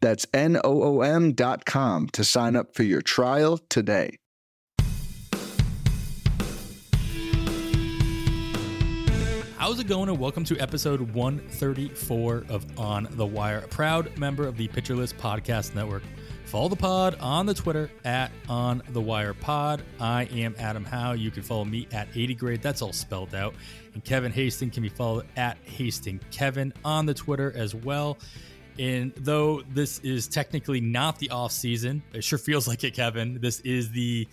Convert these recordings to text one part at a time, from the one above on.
That's N-O-O-M dot com to sign up for your trial today. How's it going? And welcome to episode 134 of On the Wire, a proud member of the Pitcher List Podcast Network. Follow the pod on the Twitter at On the Wire Pod. I am Adam Howe. You can follow me at 80 grade. That's all spelled out. And Kevin Hastings can be followed at Hasting Kevin on the Twitter as well. And though this is technically not the off season, it sure feels like it, Kevin. This is the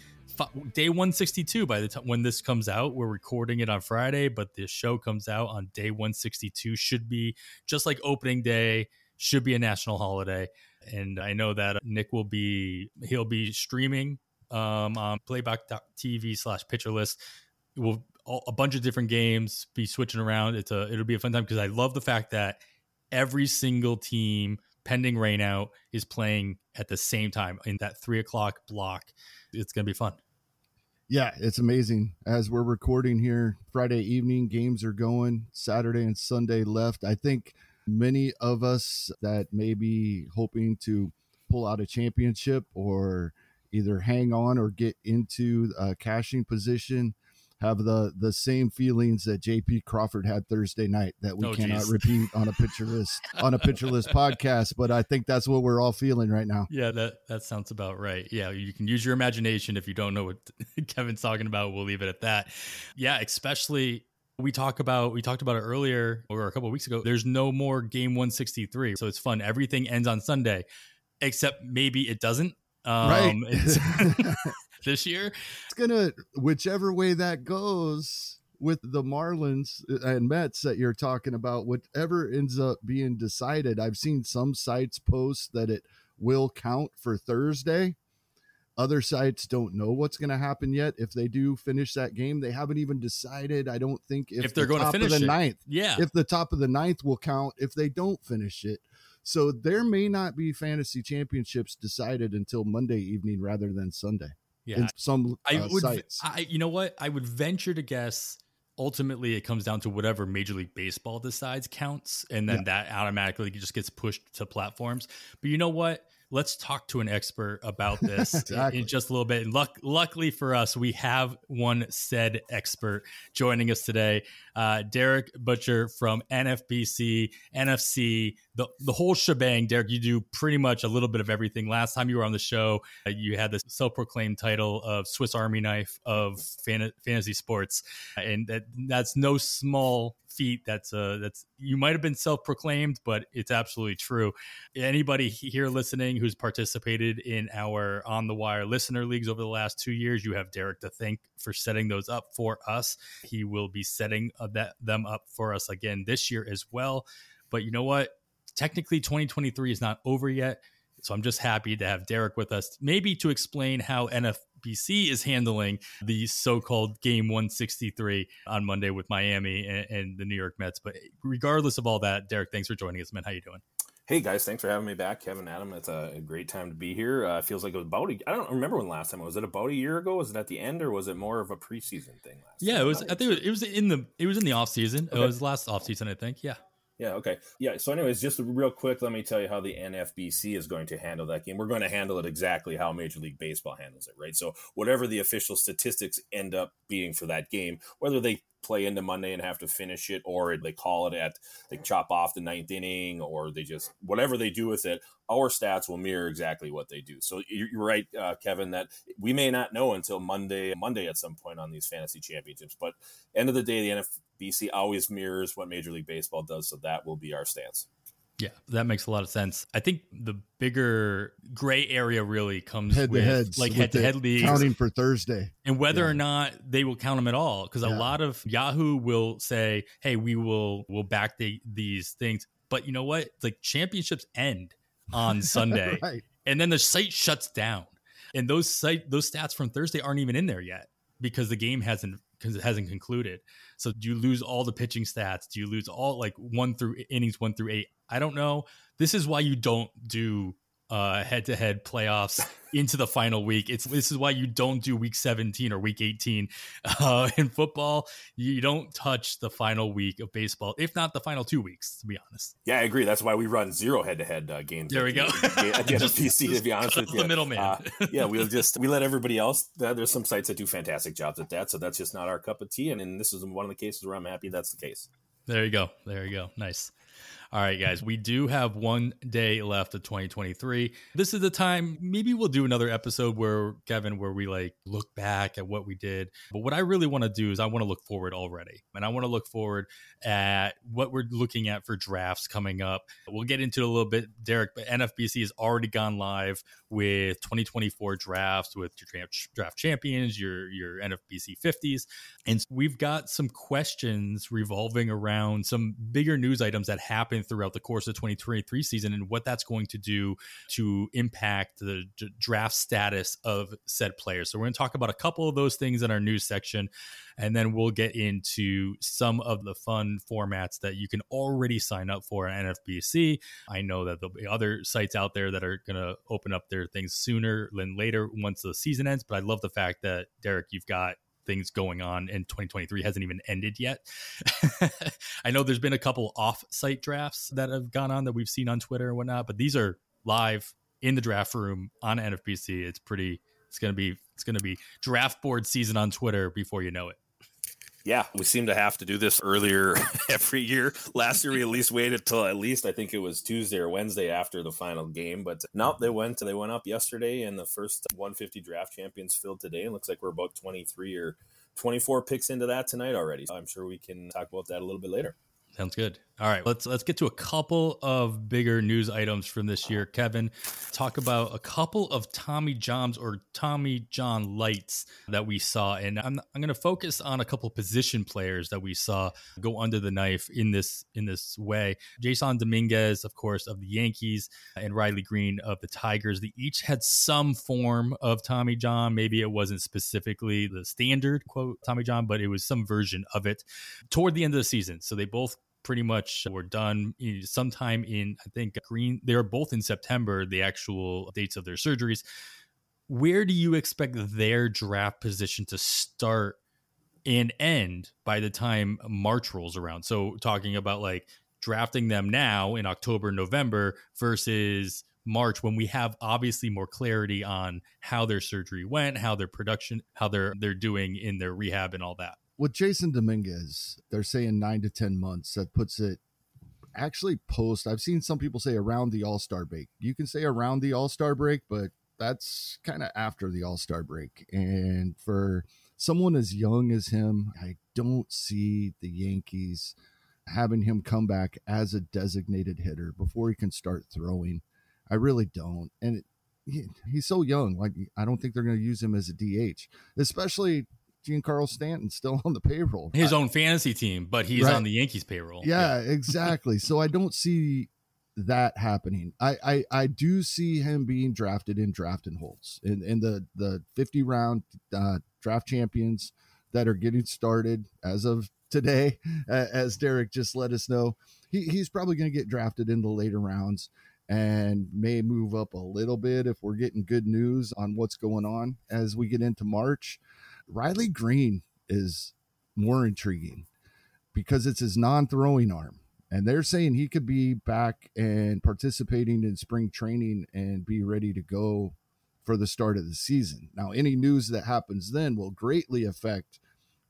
day 162 by the time when this comes out. We're recording it on Friday, but the show comes out on day 162. Should be just like opening day, should be a national holiday. And I know that Nick will be he'll be streaming um, on playback.tv slash pitcher list. Will a bunch of different games be switching around. It's a it'll be a fun time because I love the fact that every single team pending rainout is playing at the same time in that three o'clock block. It's going to be fun. Yeah, it's amazing. As we're recording here, Friday evening, games are going, Saturday and Sunday left. I think many of us that may be hoping to pull out a championship or either hang on or get into a cashing position have the the same feelings that JP Crawford had Thursday night that we oh, cannot geez. repeat on a list on a list podcast. But I think that's what we're all feeling right now. Yeah, that that sounds about right. Yeah, you can use your imagination if you don't know what Kevin's talking about. We'll leave it at that. Yeah, especially we talk about we talked about it earlier or a couple weeks ago. There's no more game 163, so it's fun. Everything ends on Sunday, except maybe it doesn't. Um, right. this year. It's gonna whichever way that goes with the Marlins uh, and Mets that you're talking about, whatever ends up being decided. I've seen some sites post that it will count for Thursday. Other sites don't know what's going to happen yet. If they do finish that game, they haven't even decided. I don't think if, if they're the going to finish the it. ninth, yeah, if the top of the ninth will count if they don't finish it. So there may not be fantasy championships decided until Monday evening rather than Sunday yeah. in some uh, I would, sites. I, you know what? I would venture to guess. Ultimately, it comes down to whatever Major League Baseball decides counts, and then yeah. that automatically just gets pushed to platforms. But you know what? Let's talk to an expert about this exactly. in just a little bit. And luck, luckily for us, we have one said expert joining us today, uh, Darik Buchar from NFBC, NFFC, the the whole shebang. Darik, you do pretty much a little bit of everything. Last time you were on the show, uh, you had the self-proclaimed title of Swiss Army knife of fan- fantasy sports, and that that's no small feat that's uh that's you might have been self-proclaimed but it's absolutely true anybody here listening who's participated in our on the wire listener leagues over the last two years you have darik to thank for setting those up for us he will be setting that them up for us again this year as well but you know what technically 2023 is not over yet so I'm just happy to have Darik with us, maybe to explain how NFBC is handling the so-called Game 163 on Monday with Miami and, and the New York Mets. But regardless of all that, Darik, thanks for joining us, man. How you doing? Hey guys, thanks for having me back, Kevin, Adam. It's a great time to be here. Uh, feels like it was about a, I don't remember when last time was it about a year ago? Was it at the end or was it more of a preseason thing? Last yeah, time? it was. I think it was, it was in the it was in the off season. Okay. It was last off season, I think. Yeah. Yeah. Okay. Yeah. So, anyways, just real quick, let me tell you how the NFBC is going to handle that game. We're going to handle it exactly how Major League Baseball handles it, right? So, whatever the official statistics end up being for that game, whether they play into Monday and have to finish it, or they call it at they chop off the ninth inning, or they just whatever they do with it, our stats will mirror exactly what they do. So you're right, uh, Kevin, that we may not know until Monday, Monday at some point on these fantasy championships. But end of the day, the NFBC always mirrors what Major League Baseball does, so that will be our stance. Yeah, that makes a lot of sense. I think the bigger gray area really comes head with to heads, like head to head leagues counting for Thursday, and whether yeah. or not they will count them at all. Because yeah. a lot of Yahoo will say, "Hey, we will will back the, these things," but you know what? It's like championships end on Sunday. right. and then the site shuts down, and those site those stats from Thursday aren't even in there yet because the game hasn't because it hasn't concluded. So do you lose all the pitching stats? Do you lose all like one through innings one through eight? I don't know. This is why you don't do uh, head-to-head playoffs into the final week. It's this is why you don't do week 17 or week 18 uh, in football. You don't touch the final week of baseball, if not the final two weeks. To be honest, yeah, I agree. That's why we run zero head-to-head uh, games. There we go. At the NFBC, to be honest with you, the middleman. Uh, yeah, we'll just we let everybody else. There's some sites that do fantastic jobs at that, so that's just not our cup of tea. And, and this is one of the cases where I'm happy that's the case. There you go. There you go. Nice. All right, guys, we do have one day left of 2023. This is the time, maybe we'll do another episode where, Kevin, where we like look back at what we did. But what I really want to do is I want to look forward already. And I want to look forward at what we're looking at for drafts coming up. We'll get into a little bit, Darik, but NFBC has already gone live with 2024 drafts with your draft champions, your, your NFBC 50s. And we've got some questions revolving around some bigger news items that happen happen throughout the course of 2023 season and what that's going to do to impact the d- draft status of said players. So we're going to talk about a couple of those things in our news section and then we'll get into some of the fun formats that you can already sign up for at NFBC. I know that there'll be other sites out there that are going to open up their things sooner than later once the season ends, but I love the fact that Darik you've got things going on in 2023 hasn't even ended yet. I know there's been a couple off-site drafts that have gone on that we've seen on Twitter and whatnot, but these are live in the draft room on NFBC. It's pretty. It's gonna be. It's gonna be draft board season on Twitter before you know it. Yeah, we seem to have to do this earlier every year. Last year we at least waited till at least I think it was Tuesday or Wednesday after the final game, but nope, they went they went up yesterday and the first 150 draft champions filled today and looks like we're about 23 or 24 picks into that tonight already. So I'm sure we can talk about that a little bit later. Sounds good. All right, let's let's get to a couple of bigger news items from this year. Kevin, talk about a couple of Tommy Johns or Tommy John lights that we saw, and I'm I'm going to focus on a couple position players that we saw go under the knife in this in this way. Jasson Domínguez, of course, of the Yankees, and Riley Greene of the Tigers. They each had some form of Tommy John. Maybe it wasn't specifically the standard quote Tommy John, but it was some version of it toward the end of the season. So they both pretty much were done sometime in I think Greene. They are both in September. The actual dates of their surgeries. Where do you expect their draft position to start and end by the time March rolls around? So talking about like drafting them now in October, November versus March when we have obviously more clarity on how their surgery went, how their production, how they're they're doing in their rehab and all that with Jasson Domínguez, they're saying nine to 10 months. That puts it actually post. I've seen some people say around the All Star break. You can say around the All Star break, but that's kind of after the All Star break. And for someone as young as him, I don't see the Yankees having him come back as a designated hitter before he can start throwing. I really don't. And it, he, he's so young. Like, I don't think they're going to use him as a DH, especially Giancarlo Stanton still on the payroll. His own fantasy team, but he's right. on the Yankees payroll. Yeah, yeah. exactly. so I don't see that happening. I, I I do see him being drafted in draft and holds in, in the the 50 round uh, draft champions that are getting started as of today, as Darik just let us know. He, he's probably going to get drafted in the later rounds and may move up a little bit if we're getting good news on what's going on as we get into March. Riley Greene is more intriguing because it's his non-throwing arm and they're saying he could be back and participating in spring training and be ready to go for the start of the season. Now, any news that happens then will greatly affect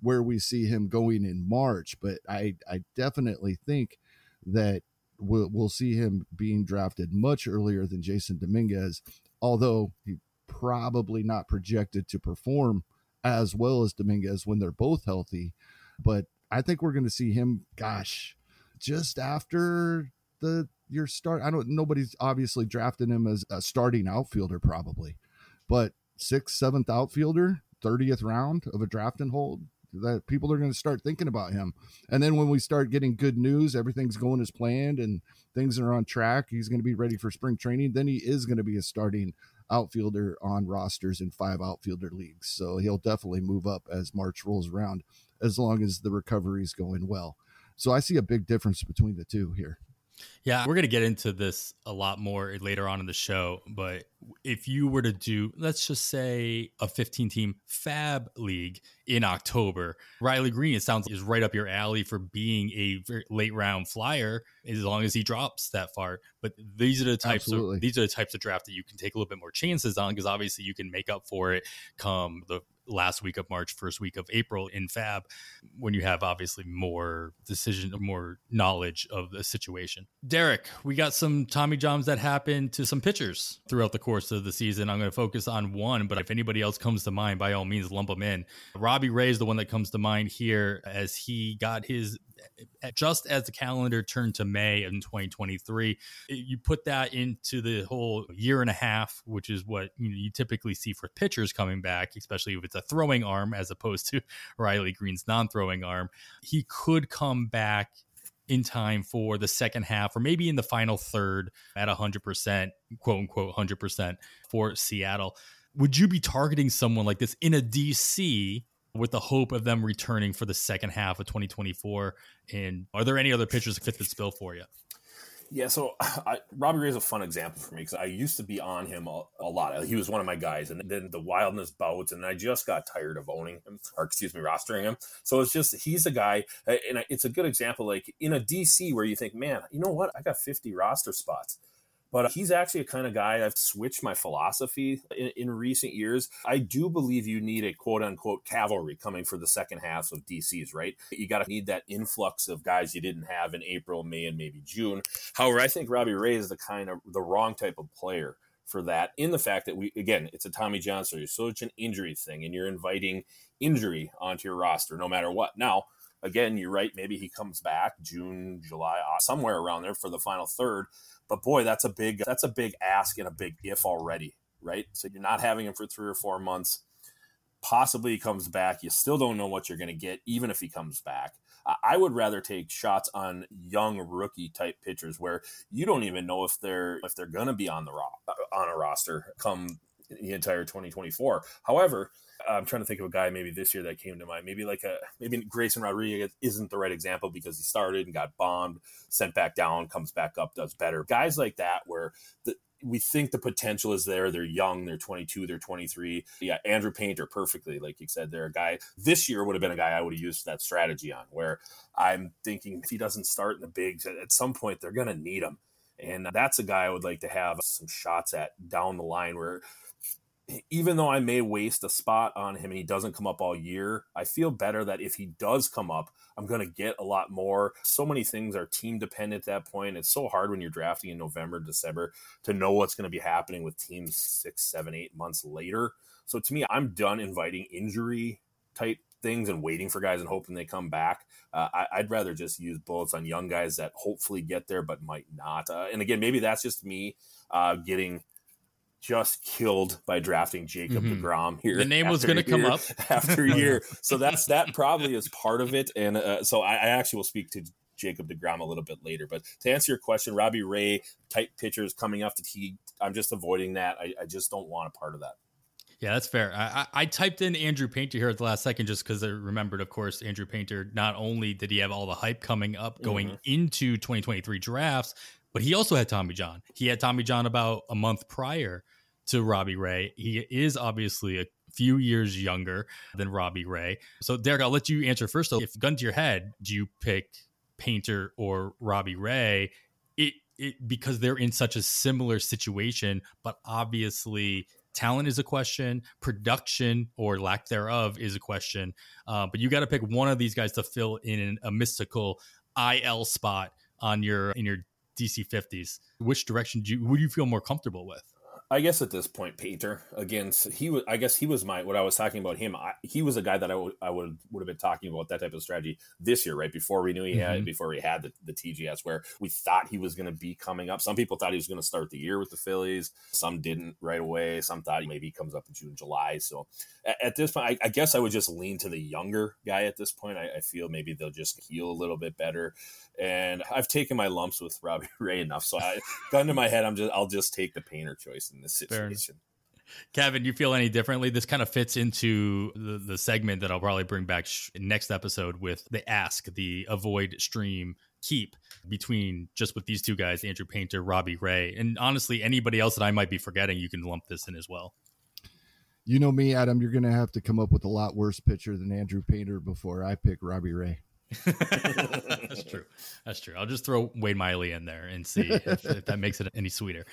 where we see him going in March, but I, I definitely think that we'll, we'll see him being drafted much earlier than Jasson Domínguez, although he probably not projected to perform as well as Domínguez when they're both healthy. But I think we're going to see him, gosh, just after the your start. I don't. Nobody's obviously drafted him as a starting outfielder, probably, but sixth, seventh outfielder, thirtieth round of a draft and hold. that people are going to start thinking about him. And then when we start getting good news, everything's going as planned and things are on track, he's going to be ready for spring training, then he is going to be a starting outfielder on rosters in five outfielder leagues. So he'll definitely move up as March rolls around as long as the recovery is going well. So I see a big difference between the two here. Yeah, we're going to get into this a lot more later on in the show. But if you were to do, let's just say, a 15 team FAAB league in October, Riley Greene, it sounds like is right up your alley for being a late round flyer as long as he drops that far. But these are the types Absolutely. of these are the types of draft that you can take a little bit more chances on because obviously you can make up for it come the last week of March, first week of April in FAAB, when you have obviously more decision, or more knowledge of the situation. Darik, we got some Tommy Johns that happened to some pitchers throughout the course of the season. I'm going to focus on one, but if anybody else comes to mind, by all means, lump them in. Robbie Ray is the one that comes to mind here as he got his just as the calendar turned to May in 2023, you put that into the whole year and a half, which is what you, know, you typically see for pitchers coming back, especially if it's a throwing arm as opposed to Riley Greene's non-throwing arm. He could come back in time for the second half or maybe in the final third at 100%, quote unquote 100% for Seattle. Would you be targeting someone like this in a DC with the hope of them returning for the second half of 2024? And are there any other pitchers that fit this bill for you? Yeah, so I, Robbie Ray is a fun example for me because I used to be on him a, a, lot. He was one of my guys, and then the wildness bouts, and I just got tired of owning him, or excuse me, rostering him. So it's just he's a guy, and it's a good example. Like in a DC where you think, man, you know what? I got 50 roster spots. But he's actually a kind of guy I've switched my philosophy in, in, recent years. I do believe you need a quote unquote cavalry coming for the second half of DCs, right? You got to need that influx of guys you didn't have in April, May, and maybe June. However, I think Robbie Ray is the kind of the wrong type of player for that in the fact that we again it's a Tommy John story, so it's an injury thing, and you're inviting injury onto your roster no matter what. Now, again, you're right. Maybe he comes back June, July, uh, somewhere around there for the final third. But boy, that's a big that's a big ask and a big if already, right? So you're not having him for three or four months. Possibly he comes back. You still don't know what you're going to get, even if he comes back. I would rather take shots on young rookie type pitchers where you don't even know if they're if they're going to be on the ro- uh, on a roster come the entire 2024. However, I'm trying to think of a guy maybe this year that came to mind. Maybe like a maybe Grayson Rodriguez isn't the right example because he started and got bombed, sent back down, comes back up, does better. Guys like that where the we think the potential is there. They're young. They're 22. They're 23. Yeah, Andrew Painter, perfectly, like you said, they're a guy. This year would have been a guy I would have used that strategy on. Where I'm thinking if he doesn't start in the bigs, at some point they're going to need him, and that's a guy I would like to have some shots at down the line. Where even though I may waste a spot on him and he doesn't come up all year, I feel better that if he does come up, I'm going to get a lot more. So many things are team dependent at that point. It's so hard when you're drafting in November, December to know what's going to be happening with teams six, seven, eight months later. So to me, I'm done inviting injury type things and waiting for guys and hoping they come back. Uh, I, would rather just use bullets on young guys that hopefully get there but might not. Uh, and again, maybe that's just me uh, getting just killed by drafting Jacob mm-hmm. Degrom here. The name was going to come up after a year, so that's that probably is part of it. And uh, so I, I, actually will speak to Jacob Degrom a little bit later. But to answer your question, Robbie Ray type pitchers coming off the tee, I'm just avoiding that. I, I just don't want a part of that. Yeah, that's fair. I, I, typed in Andrew Painter here at the last second just because I remembered, of course, Andrew Painter. Not only did he have all the hype coming up going mm-hmm. into 2023 drafts, but he also had Tommy John. He had Tommy John about a month prior to Robbie Ray. He is obviously a few years younger than Robbie Ray. So, Darik, I'll let you answer first. So, if gun to your head, do you pick Painter or Robbie Ray? It, it because they're in such a similar situation, but obviously talent is a question, production or lack thereof is a question. Uh, but you got to pick one of these guys to fill in a mystical IL spot on your in your DC 50s. Which direction do you would you feel more comfortable with? I guess at this point, Painter again. He was. I guess he was my. What I was talking about him. I, he was a guy that I would. I would would have been talking about that type of strategy this year, right before we knew he had. Mm-hmm. Before he had the, the TJS, where we thought he was going to be coming up. Some people thought he was going to start the year with the Phillies. Some didn't right away. Some thought he maybe comes up in June, July. So at, at this point, I, I, guess I would just lean to the younger guy. At this point, I, I feel maybe they'll just heal a little bit better and I've taken my lumps with Robbie Ray enough. So I gun to my head, I'm just I'll just take the painter choice in this situation. Kevin, you feel any differently? This kind of fits into the, the segment that I'll probably bring back sh- next episode with the ask, the avoid stream keep between just with these two guys, Andrew Painter, Robbie Ray, and honestly, anybody else that I might be forgetting, you can lump this in as well. You know me, Adam. You're going to have to come up with a lot worse pitcher than Andrew Painter before I pick Robbie Ray. That's true. That's true. I'll just throw Wade Miley in there and see if, if that makes it any sweeter.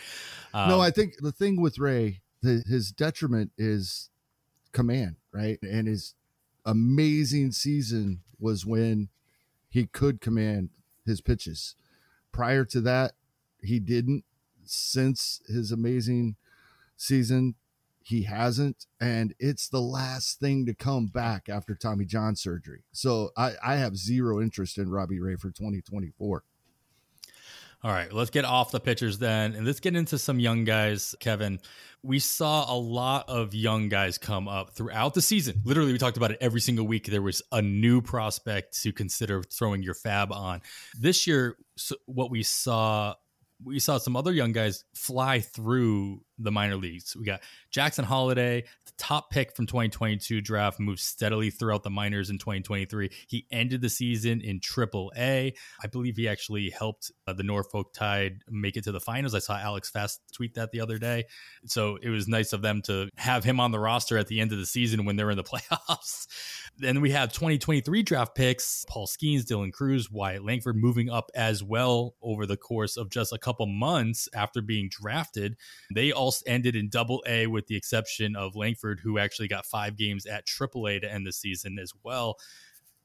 Um, no, I think the thing with Ray, the, his detriment is command, right? And his amazing season was when he could command his pitches. Prior to that, he didn't. Since his amazing season, he hasn't and it's the last thing to come back after tommy john surgery so i i have zero interest in robbie ray for 2024 all right, let's get off the pitchers then, and let's get into some young guys. Kevin, we saw a lot of young guys come up throughout the season. Literally, we talked about it every single week. There was a new prospect to consider throwing your FAAB on. This year, what we saw we saw some other young guys fly through the minor leagues. We got Jackson Holliday, the top pick from 2022 draft, moved steadily throughout the minors in 2023. He ended the season in Triple A. I believe he actually helped uh, the Norfolk Tide make it to the finals. I saw Alex Fast tweet that the other day. So it was nice of them to have him on the roster at the end of the season when they're in the playoffs. Then we have 2023 draft picks Paul Skenes, Dylan Crews, Wyatt Langford moving up as well over the course of just a couple months after being drafted. They all ended in double A with the exception of Langford, who actually got five games at triple A to end the season as well.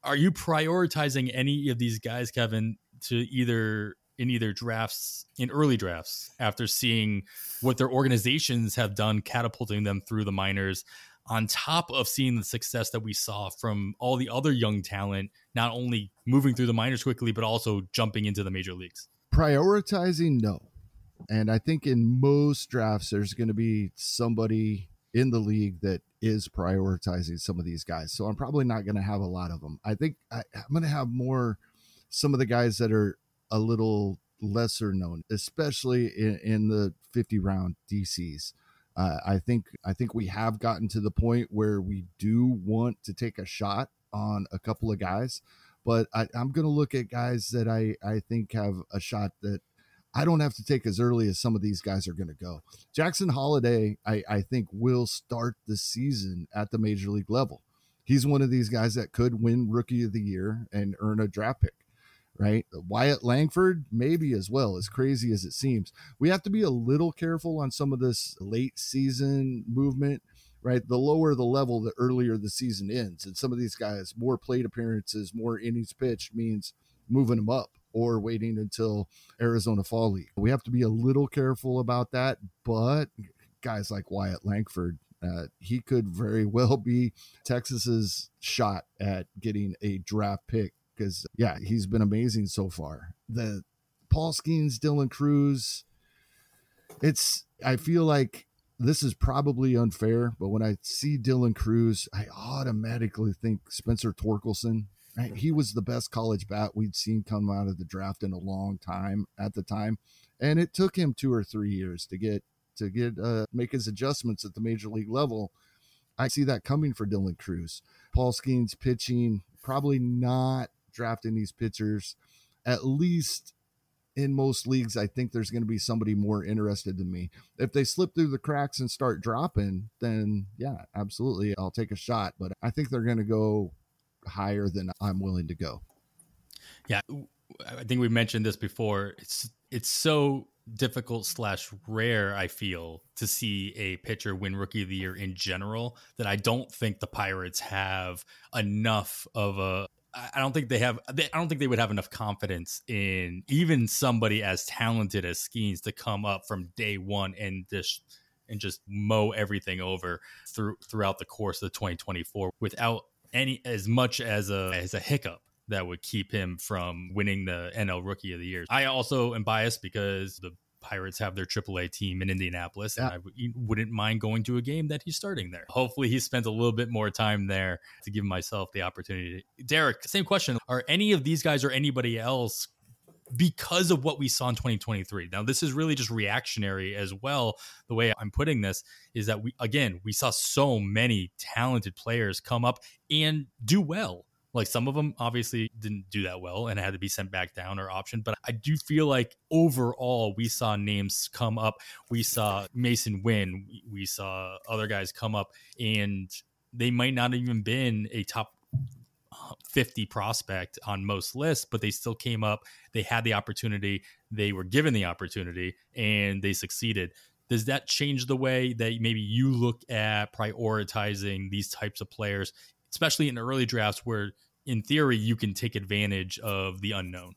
Are you prioritizing any of these guys, Kevin, to either in either drafts in early drafts after seeing what their organizations have done catapulting them through the minors on top of seeing the success that we saw from all the other young talent, not only moving through the minors quickly, but also jumping into the major leagues? Prioritizing, no. And I think in most drafts, there's going to be somebody in the league that is prioritizing some of these guys. So I'm probably not going to have a lot of them. I think I, I'm going to have more some of the guys that are a little lesser known, especially in, in the 50 round DCs. Uh, I think I think we have gotten to the point where we do want to take a shot on a couple of guys, but I, am going to look at guys that I I think have a shot that I don't have to take as early as some of these guys are going to go. Jackson Holliday, I, I think, will start the season at the major league level. He's one of these guys that could win Rookie of the Year and earn a draft pick right? Wyatt Langford, maybe as well, as crazy as it seems. We have to be a little careful on some of this late season movement, right? The lower the level, the earlier the season ends. And some of these guys, more plate appearances, more innings pitched means moving them up or waiting until Arizona Fall League. We have to be a little careful about that, but guys like Wyatt Langford, uh, he could very well be Texas's shot at getting a draft pick because yeah, he's been amazing so far. The Paul Skenes, Dylan Crews, it's I feel like this is probably unfair, but when I see Dylan Crews, I automatically think Spencer Torkelson. Right? He was the best college bat we'd seen come out of the draft in a long time at the time, and it took him two or three years to get to get uh, make his adjustments at the major league level. I see that coming for Dylan Crews. Paul Skenes pitching, probably not drafting these pitchers, at least in most leagues, I think there's going to be somebody more interested than me. If they slip through the cracks and start dropping, then yeah, absolutely, I'll take a shot. But I think they're going to go higher than I'm willing to go. Yeah, I think we mentioned this before. It's it's so difficult slash rare i feel to see a pitcher win rookie of the year in general that i don't think the pirates have enough of a I don't think they have. I don't think they would have enough confidence in even somebody as talented as Skenes to come up from day one and just and just mow everything over through throughout the course of 2024 without any as much as a as a hiccup that would keep him from winning the NL Rookie of the Year. I also am biased because the Pirates have their AAA team in Indianapolis, yeah. and I w- wouldn't mind going to a game that he's starting there. Hopefully, he spends a little bit more time there to give myself the opportunity. Darik, same question: Are any of these guys or anybody else because of what we saw in 2023. Now, this is really just reactionary as well. The way I'm putting this is that we, again, we saw so many talented players come up and do well. Like some of them obviously didn't do that well and had to be sent back down or option. But I do feel like overall we saw names come up. We saw Masyn Winn. We saw other guys come up and they might not even been a top uh, 50 prospect on most lists, but they still came up. They had the opportunity, they were given the opportunity, and they succeeded. Does that change the way that maybe you look at prioritizing these types of players, especially in early drafts where, in theory, you can take advantage of the unknown?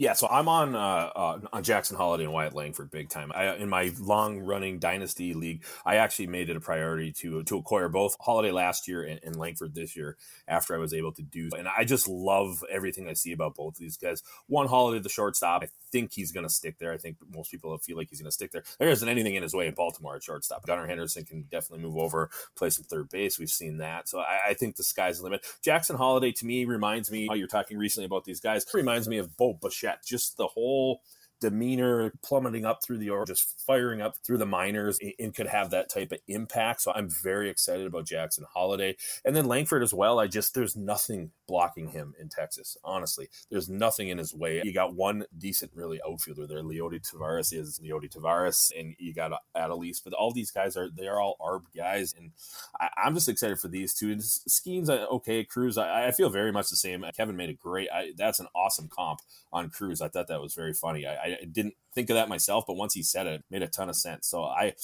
Yeah, so I'm on uh, uh, on Jackson Holliday and Wyatt Langford big time. I, in my long running dynasty league, I actually made it a priority to to acquire both Holliday last year and, and, Langford this year after I was able to do. And I just love everything I see about both of these guys. One Holliday, the shortstop, I think he's going to stick there. I think most people feel like he's going to stick there. There isn't anything in his way in Baltimore at shortstop. Gunnar Henderson can definitely move over, play some third base. We've seen that. So I, I think the sky's the limit. Jackson Holliday to me reminds me. How you're talking recently about these guys reminds me of Bo Bichette just the whole demeanor plummeting up through the or just firing up through the minors and could have that type of impact. So I'm very excited about Jackson Holliday And then Langford as well. I just there's nothing blocking him in Texas. Honestly, there's nothing in his way. You got one decent really outfielder there. Leody Taveras is Leody Taveras, and you got uh, Adolis. But all these guys are they are all ARB guys, and I, am just excited for these two. And Skenes, uh, okay, Crews. I, I, feel very much the same. Kevin made a great. I, that's an awesome comp on Crews. I thought that was very funny. I, I didn't think of that myself, but once he said it, it made a ton of sense. So I.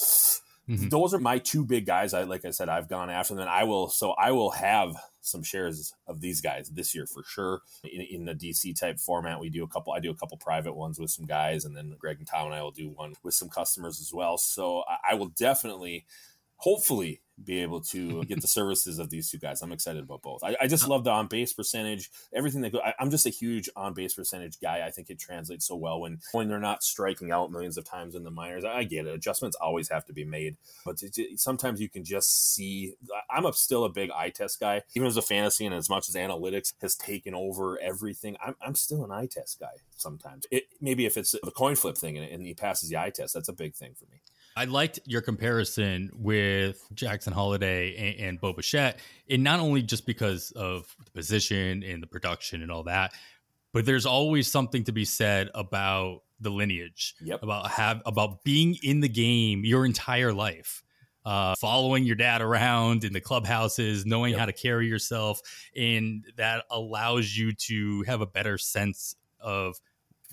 Mm-hmm. Those are my two big guys. I like I said, I've gone after them. And I will. So I will have some shares of these guys this year for sure. In, in the DC type format, we do a couple. I do a couple private ones with some guys, and then Greg and Tom and I will do one with some customers as well. So I, I will definitely, hopefully, be able to get the services of these two guys. I'm excited about both. I, I just uh, love the on base percentage, everything that go. I, am just a huge on base percentage guy. I think it translates so well when when they're not striking out millions of times in the minors. I, I get it. Adjustments always have to be made, but it, it, sometimes you can just see. I'm a, still a big eye test guy, even as a fantasy and as much as analytics has taken over everything. I'm, I'm still an eye test guy sometimes. It maybe if it's the coin flip thing and, and he passes the eye test, that's a big thing for me. I liked your comparison with Jackson Holliday and, and Bo Bichette, and not only just because of the position and the production and all that, but there's always something to be said about the lineage, yep. about have about being in the game your entire life. Uh, following your dad around in the clubhouses, knowing yep. how to carry yourself, and that allows you to have a better sense of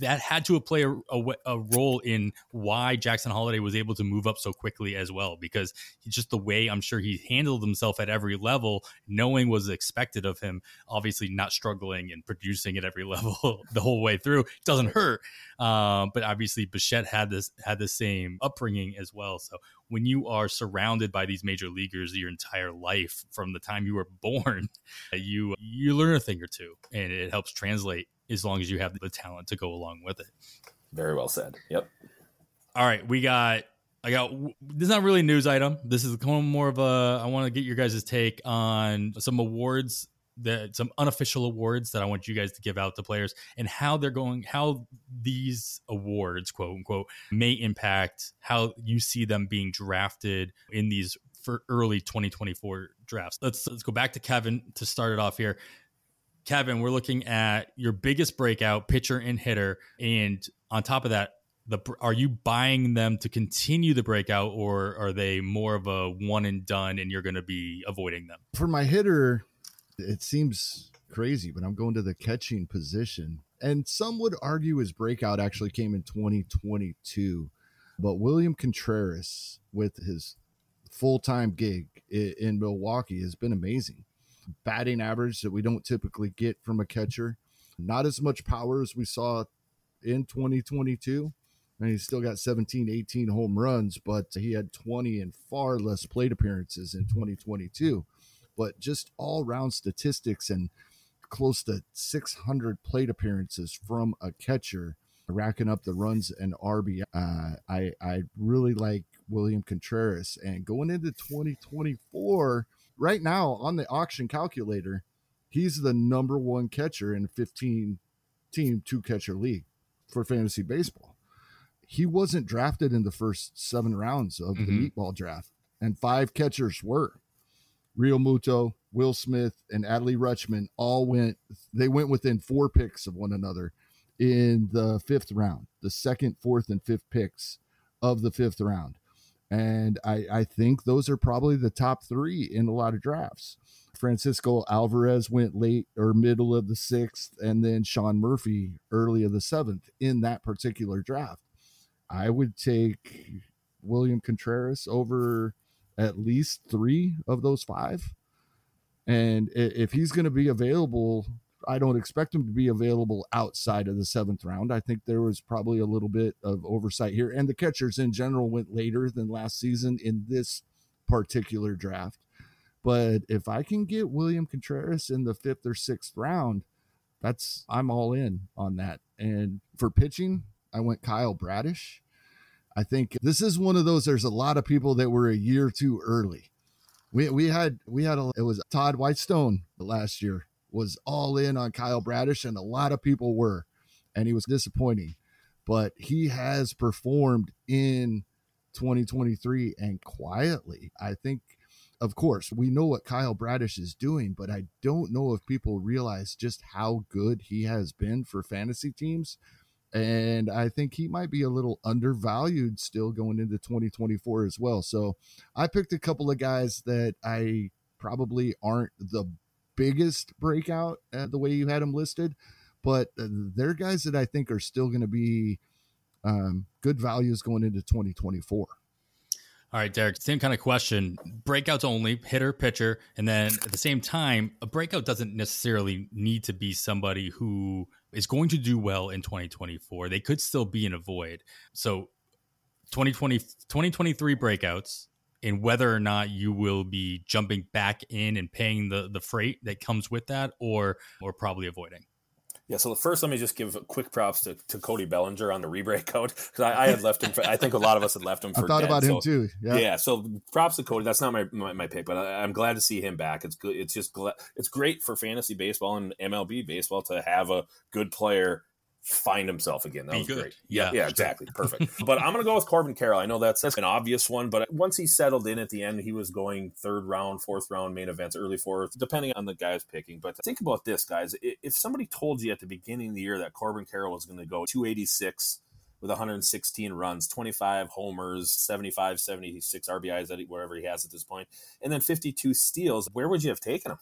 that had to play a, a, a, role in why Jackson Holliday was able to move up so quickly as well, because just the way I'm sure he handled himself at every level, knowing was expected of him, obviously not struggling and producing at every level the whole way through doesn't hurt. Um, but obviously Bichette had this had the same upbringing as well. So when you are surrounded by these major leaguers your entire life from the time you were born, you you learn a thing or two, and it helps translate as long as you have the talent to go along with it. Very well said. Yep. All right, we got. I got. This is not really a news item. This is more of a. I want to get your guys' take on some awards that some unofficial awards that I want you guys to give out to players and how they're going, how these awards, quote unquote, may impact how you see them being drafted in these for early 2024 drafts. Let's let's go back to Kevin to start it off here. Kevin, we're looking at your biggest breakout pitcher and hitter, and on top of that, the are you buying them to continue the breakout, or are they more of a one and done, and you're going to be avoiding them? For my hitter, it seems crazy, but I'm going to the catching position, and some would argue his breakout actually came in 2022, but William Contreras with his full time gig in Milwaukee has been amazing batting average that we don't typically get from a catcher. Not as much power as we saw in 2022, and he's still got 17, 18 home runs, but he had 20 and far less plate appearances in 2022. But just all round statistics and close to 600 plate appearances from a catcher, racking up the runs and RB. Uh, I I really like William Contreras, and going into 2024, right now on the auction calculator, he's the number one catcher in 15 team two catcher league for fantasy baseball. He wasn't drafted in the first seven rounds of mm-hmm. the meatball draft, and five catchers were. Realmuto, Will Smith, and Adley Rutschman all went. They went within four picks of one another in the fifth round, the second, fourth, and fifth picks of the fifth round. And I, I think those are probably the top three in a lot of drafts. Francisco Alvarez went late or middle of the sixth, and then Sean Murphy early of the seventh in that particular draft. I would take William Contreras over at least three of those five. And if he's going to be available, I don't expect him to be available outside of the seventh round. I think there was probably a little bit of oversight here. And the catchers in general went later than last season in this particular draft. But if I can get William Contreras in the fifth or sixth round, that's I'm all in on that. And for pitching, I went Kyle Bradish. I think this is one of those. There's a lot of people that were a year too early. We we had we had a, it was Todd Whitestone last year was all in on Kyle Bradish, and a lot of people were, and he was disappointing. But he has performed in 2023 and quietly. I think, of course, we know what Kyle Bradish is doing, but I don't know if people realize just how good he has been for fantasy teams and I think he might be a little undervalued still going into 2024 as well. So I picked a couple of guys that I probably aren't the biggest breakout uh, the way you had them listed, but uh, they're guys that I think are still going to be um, good values going into 2024. All right, Darik, same kind of question. Breakouts only, hitter, pitcher. And then at the same time, a breakout doesn't necessarily need to be somebody who is going to do well in 2024. They could still be in a void. So 2020, 2023 breakouts and whether or not you will be jumping back in and paying the, the freight that comes with that or or probably avoiding. Yeah, so first, let me just give quick props to, to Cody Bellinger on the rebreak because I, I, had left him. For, I think a lot of us had left him. For I thought dead, about so, him too. Yeah. yeah, so props to Cody. That's not my, my, my pick, but I, am glad to see him back. It's good. It's just it's great for fantasy baseball and MLB baseball to have a good player find himself again. That Be was good. great. Yeah, yeah, exactly. Perfect. but I'm going to go with Corbin Carroll. I know that's, that's an obvious one, but once he settled in at the end, he was going third round, fourth round, main events, early fourth, depending on the guys picking. But think about this, guys. If somebody told you at the beginning of the year that Corbin Carroll was going to go 286 with 116 runs, 25 homers, 75, 76 RBIs, whatever he has at this point, and then 52 steals, where would you have taken him?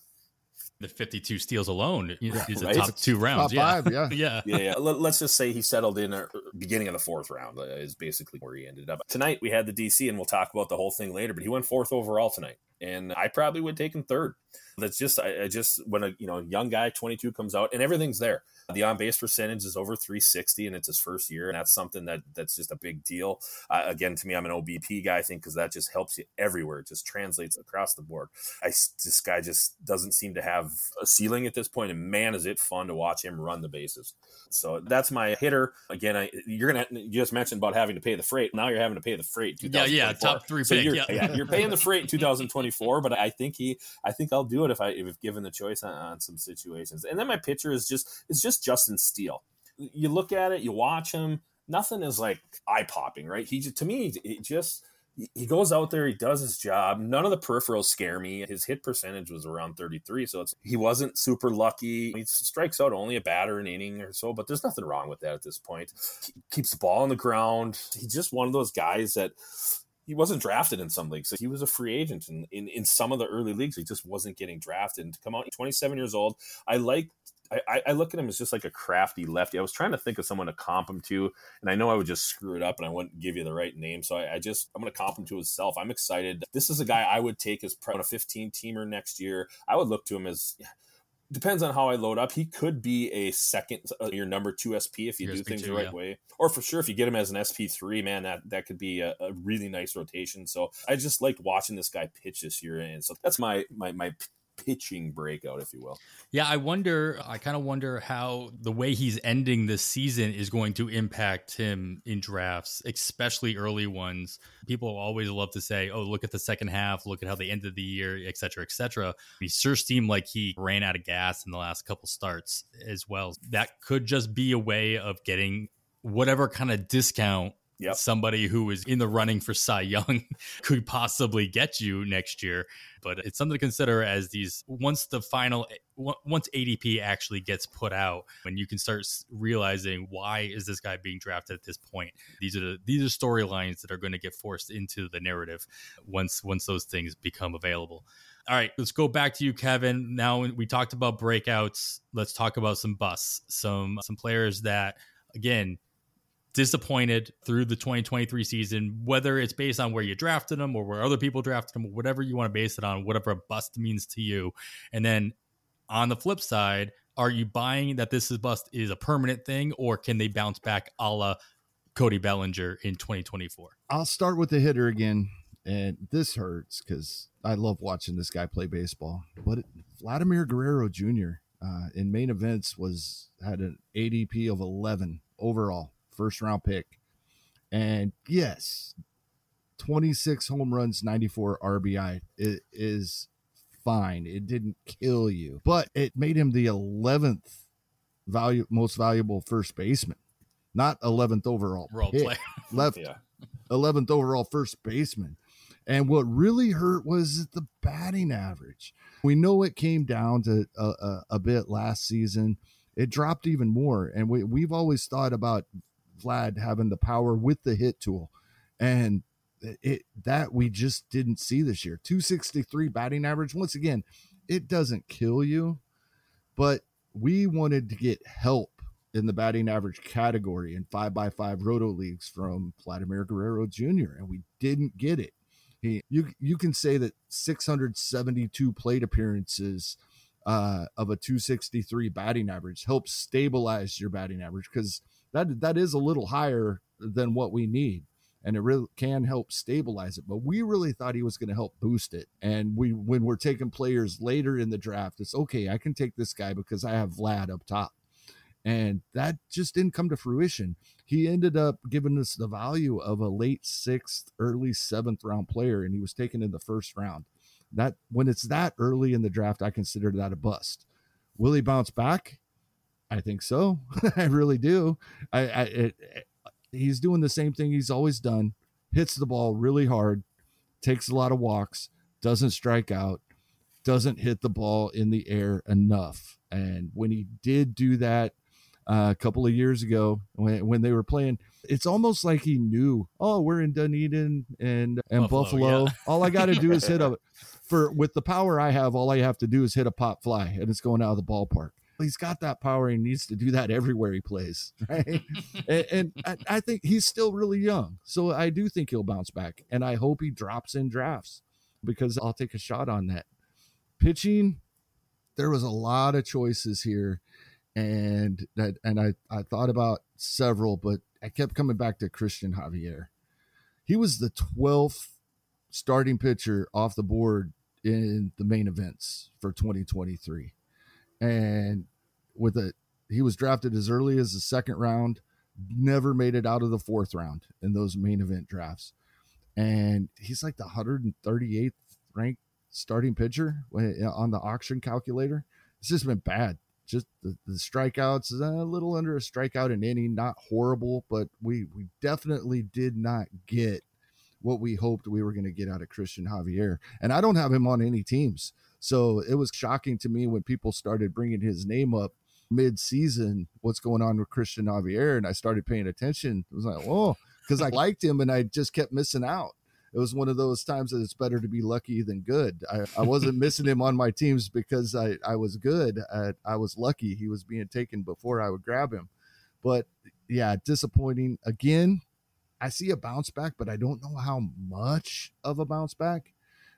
The 52 steals alone yeah, is right? the top two rounds. Top yeah. Five, yeah. yeah. Yeah. Yeah. Let's just say he settled in a beginning of the fourth round uh, is basically where he ended up. Tonight we had the DC and we'll talk about the whole thing later, but he went fourth overall tonight. And I probably would take him third. That's just, I, I just, when a, you know, young guy, 22 comes out and everything's there. The on base percentage is over 360, and it's his first year, and that's something that that's just a big deal. Uh, again, to me, I'm an OBP guy, I think, because that just helps you everywhere. It just translates across the board. I this guy just doesn't seem to have a ceiling at this point, and man, is it fun to watch him run the bases. So that's my hitter. Again, I, you're gonna you just mentioned about having to pay the freight. Now you're having to pay the freight. Yeah, yeah, top three so pick. You're, yeah. yeah, you're paying the freight in 2024, but I think he, I think I'll do it if I if given the choice on, on some situations. And then my pitcher is just it's just Justin Steele. You look at it, you watch him. Nothing is like eye popping, right? He to me, it just he goes out there, he does his job. None of the peripherals scare me. His hit percentage was around 33, so it's he wasn't super lucky. He strikes out only a batter an inning or so, but there's nothing wrong with that at this point. He keeps the ball on the ground. He's just one of those guys that he wasn't drafted in some leagues. He was a free agent in, in, in some of the early leagues. He just wasn't getting drafted. And to come out 27 years old, I like I, I, look at him as just like a crafty lefty. I was trying to think of someone to comp him to, and I know I would just screw it up and I wouldn't give you the right name. So I, I just I'm going to comp him to himself. I'm excited. This is a guy I would take as a 15 teamer next year. I would look to him as depends on how I load up. He could be a second, uh, your number two SP if you your do SP things the right yeah. way, or for sure if you get him as an SP three, man, that that could be a, a, really nice rotation. So I just liked watching this guy pitch this year, and so that's my my my pitching breakout, if you will. Yeah, I wonder. I kind of wonder how the way he's ending this season is going to impact him in drafts, especially early ones. People always love to say, "Oh, look at the second half. Look at how they ended the year, etc., cetera, et cetera." He sure seemed like he ran out of gas in the last couple starts as well. That could just be a way of getting whatever kind of discount yep. somebody who is in the running for Cy Young could possibly get you next year. But it's something to consider as these once the final once ADP actually gets put out, when you can start realizing why is this guy being drafted at this point. These are the, these are storylines that are going to get forced into the narrative once once those things become available. All right, let's go back to you, Kevin. Now we talked about breakouts. Let's talk about some busts, some some players that again disappointed through the 2023 season, whether it's based on where you drafted them or where other people drafted them, whatever you want to base it on, whatever a bust means to you. And then on the flip side, are you buying that this is bust is a permanent thing, or can they bounce back a la Cody Bellinger in 2024? I'll start with the hitter again. And this hurts because I love watching this guy play baseball. But Vladimir Guerrero Jr. Uh, in main events was had an ADP of 11 overall first round pick. And yes, 26 home runs, 94 RBI it is fine. It didn't kill you, but it made him the 11th value most valuable first baseman, not 11th overall Role pick. Left yeah. 11th overall first baseman. And what really hurt was the batting average. We know it came down to a, a, a bit last season. It dropped even more. And we, we've always thought about Vlad having the power with the hit tool. And it that we just didn't see this year. 263 batting average. Once again, it doesn't kill you, but we wanted to get help in the batting average category in five by five roto leagues from Vladimir Guerrero Jr. and we didn't get it. He you you can say that 672 plate appearances uh, of a 263 batting average helps stabilize your batting average because that that is a little higher than what we need and it really can help stabilize it. But we really thought he was going to help boost it. And we, when we're taking players later in the draft, it's okay. I can take this guy because I have Vlad up top, and that just didn't come to fruition. He ended up giving us the value of a late sixth, early seventh round player, and he was taken in the first round. That when it's that early in the draft, I consider that a bust. Will he bounce back? I think so. I really do. I, I it, it, he's doing the same thing he's always done. Hits the ball really hard, takes a lot of walks, doesn't strike out, doesn't hit the ball in the air enough. And when he did do that uh, a couple of years ago, when when they were playing, it's almost like he knew. Oh, we're in Dunedin and and Buffalo. Buffalo. Yeah. all I got to do is hit a for with the power I have. All I have to do is hit a pop fly, and it's going out of the ballpark he's got that power. He needs to do that everywhere he plays, right? and, and I, I, think he's still really young, so I do think he'll bounce back, and I hope he drops in drafts because I'll take a shot on that. Pitching, there was a lot of choices here, and that and I I thought about several, but I kept coming back to Cristian Javier. He was the twelfth starting pitcher off the board in the main events for 2023 and with it, he was drafted as early as the second round, never made it out of the fourth round in those main event drafts. And he's like the 138th ranked starting pitcher on the auction calculator. It's just been bad. Just the, the strikeouts, uh, a little under a strikeout an inning, not horrible, but we we definitely did not get what we hoped we were going to get out of Cristian Javier. And I don't have him on any teams. So it was shocking to me when people started bringing his name up mid-season. What's going on with Cristian Javier? And I started paying attention. It was like, oh, because I liked him and I just kept missing out. It was one of those times that it's better to be lucky than good. I, I wasn't missing him on my teams because I, I was good. I, I was lucky he was being taken before I would grab him. But yeah, disappointing. Again, I see a bounce back, but I don't know how much of a bounce back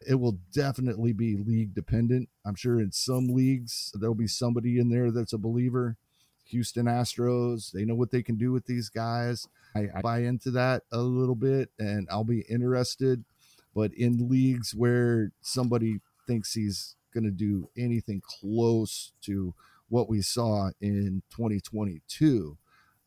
It will definitely be league dependent. I'm sure in some leagues, there'll be somebody in there that's a believer. Houston Astros, they know what they can do with these guys. I, I buy into that a little bit and I'll be interested. But in leagues where somebody thinks he's going to do anything close to what we saw in 2022,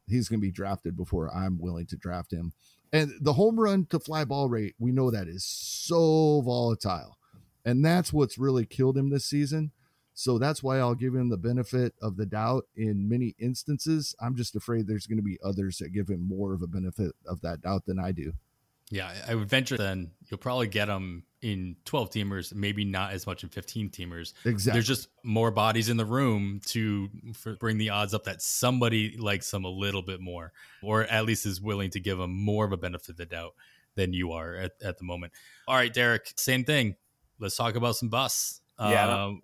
he's going to be drafted before I'm willing to draft him. And the home run to fly ball rate, we know that is so volatile. And that's what's really killed him this season. So that's why I'll give him the benefit of the doubt in many instances. I'm just afraid there's going to be others that give him more of a benefit of that doubt than I do. Yeah, I would venture then you'll probably get him in 12 teamers, maybe not as much in 15 teamers. Exactly. There's just more bodies in the room to bring the odds up that somebody likes them a little bit more, or at least is willing to give them more of a benefit of the doubt than you are at, at the moment. All right, Darik, same thing. Let's talk about some busts. Yeah. Um,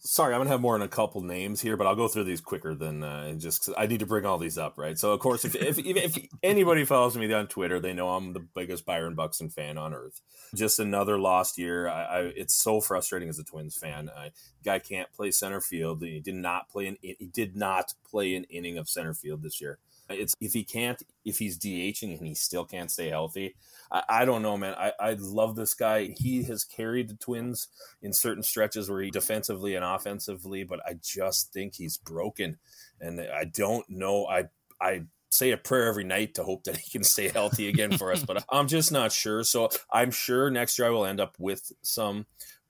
sorry, I'm gonna have more than a couple names here, but I'll go through these quicker than uh, just I need to bring all these up, right? So, of course, if, if, if, if anybody follows me on Twitter, they know I'm the biggest Byron Buxton fan on earth. Just another lost year. I, I it's so frustrating as a Twins fan. I, guy can't play center field. He did not play an he did not play an inning of center field this year. It's if he can't if he's DHing and he still can't stay healthy. I, I don't know, man. I, I love this guy. He has carried the Twins in certain stretches where he defensively and offensively, but I just think he's broken, and I don't know. I I say a prayer every night to hope that he can stay healthy again for us, but I'm just not sure. So I'm sure next year I will end up with some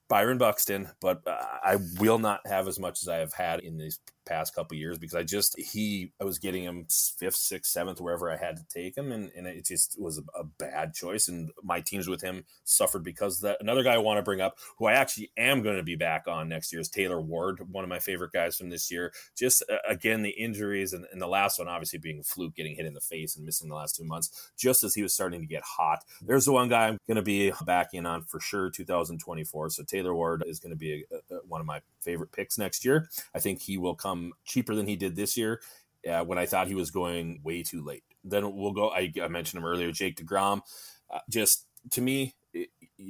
Byron Buxton, but I will not have as much as I have had in these past couple years because I just he I was getting him fifth, sixth, seventh, wherever I had to take him, and, and it just was a, a bad choice. And my teams with him suffered because that. Another guy I want to bring up, who I actually am going to be back on next year, is Taylor Ward, one of my favorite guys from this year. Just uh, again the injuries and, and the last one obviously being fluke, getting hit in the face and missing the last two months, just as he was starting to get hot. There's the one guy I'm going to be back in on for sure, 2024. So Taylor Ward is going to be a, a, one of my favorite picks next year. I think he will come cheaper than he did this year uh, when I thought he was going way too late. Then we'll go. I, I mentioned him earlier, Jake DeGrom. Uh, just to me,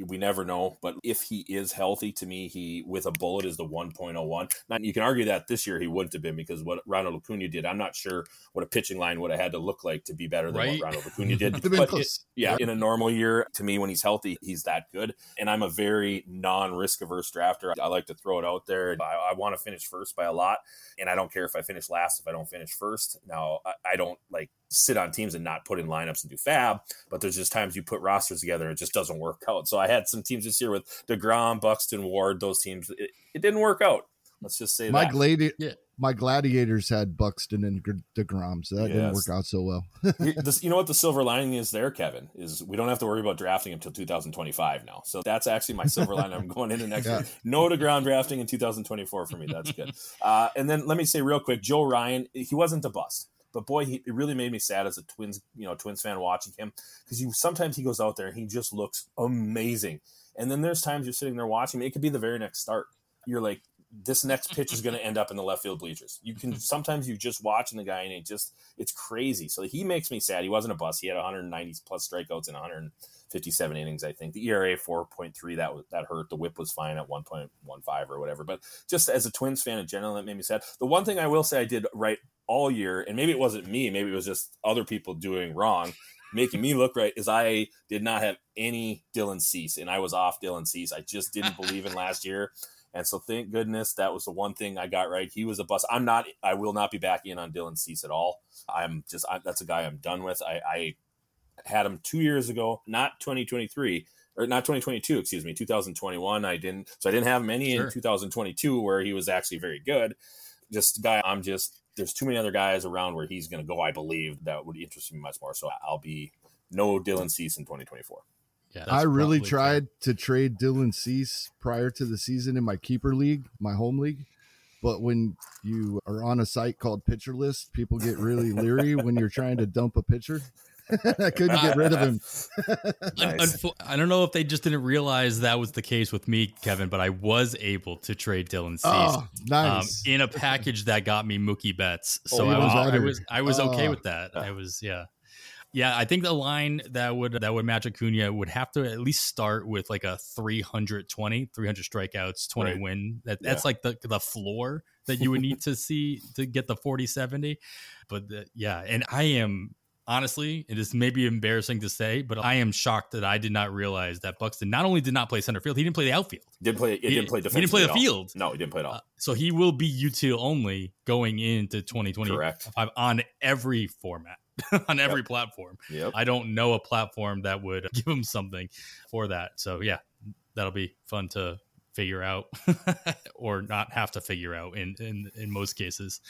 we never know, but if he is healthy, to me, he with a bullet is the 1.01. Now you can argue that this year he wouldn't have been because what Ronald Acuna did, I'm not sure what a pitching line would have had to look like to be better than right? what Ronald Acuna did. but it, yeah, in a normal year, to me, when he's healthy, he's that good. And I'm a very non-risk averse drafter. I like to throw it out there. I, I want to finish first by a lot, and I don't care if I finish last if I don't finish first. Now I, I don't like sit on teams and not put in lineups and do FAAB, but there's just times you put rosters together and it just doesn't work out. So I had some teams this year with DeGrom, Buxton, Ward, those teams. It, it didn't work out. Let's just say my that. Gladi- yeah. my gladiators had Buxton and Degrom, so that yes. didn't work out so well. you know what the silver lining is there, Kevin? Is we don't have to worry about drafting until 2025 now. So that's actually my silver lining. I'm going into next yeah. year. No Degrom drafting in 2024 for me. That's good. Uh, and then let me say real quick, Joe Ryan, he wasn't a bust. But boy, he, it really made me sad as a Twins, you know, Twins fan watching him because you sometimes he goes out there and he just looks amazing, and then there's times you're sitting there watching. It could be the very next start. You're like, this next pitch is going to end up in the left field bleachers. You can sometimes you just watching the guy and it just it's crazy. So he makes me sad. He wasn't a bust. He had 190 plus strikeouts and 100 57 innings, I think. The ERA 4.3, that that hurt. The whip was fine at 1.15 or whatever. But just as a Twins fan in general, that made me sad. The one thing I will say I did right all year, and maybe it wasn't me, maybe it was just other people doing wrong, making me look right, is I did not have any Dylan Cease, and I was off Dylan Cease. I just didn't believe in last year. And so thank goodness that was the one thing I got right. He was a bust. I'm not, I will not be back in on Dylan Cease at all. I'm just, I, that's a guy I'm done with. I, I had him two years ago, not 2023 or not 2022, excuse me, 2021. I didn't, so I didn't have him any sure. in 2022 where he was actually very good. Just guy, I'm just there's too many other guys around where he's going to go. I believe that would interest me much more. So I'll be no Dylan Cease in 2024. Yeah, I really tried fair. to trade Dylan Cease prior to the season in my keeper league, my home league. But when you are on a site called Pitcher List, people get really leery when you're trying to dump a pitcher. I couldn't get rid of him. nice. I don't know if they just didn't realize that was the case with me, Kevin, but I was able to trade Dylan Cease oh, nice. um, in a package that got me Mookie Betts. So oh, I, was, I, was I was okay oh. with that. I was yeah. Yeah, I think the line that would that would match Acuna would have to at least start with like a 320, 300 strikeouts, 20 Right. win. That that's Yeah. like the the floor that you would need to see to get the 40 70. But the, yeah, and I am honestly, it is maybe embarrassing to say, but I am shocked that I did not realize that Buxton not only did not play center field, he didn't play the outfield. Didn't play. It He- didn't play. he didn't play the field. No, he didn't play at all. Uh, so he will be util only going into 2025 Correct. on every format, on every platform. Yep. I don't know a platform that would give him something for that. So yeah, that'll be fun to figure out or not have to figure out in in in most cases.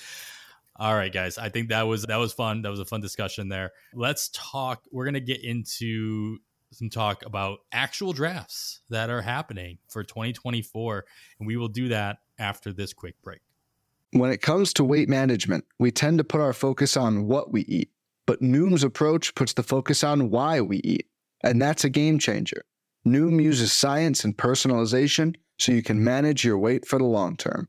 All right, guys. I think that was that was fun. That was a fun discussion there. Let's talk. We're gonna get into some talk about actual drafts that are happening for 2024, and we will do that after this quick break. When it comes to weight management, we tend to put our focus on what we eat, but Noom's approach puts the focus on why we eat, and that's a game changer. Noom uses science and personalization so you can manage your weight for the long term.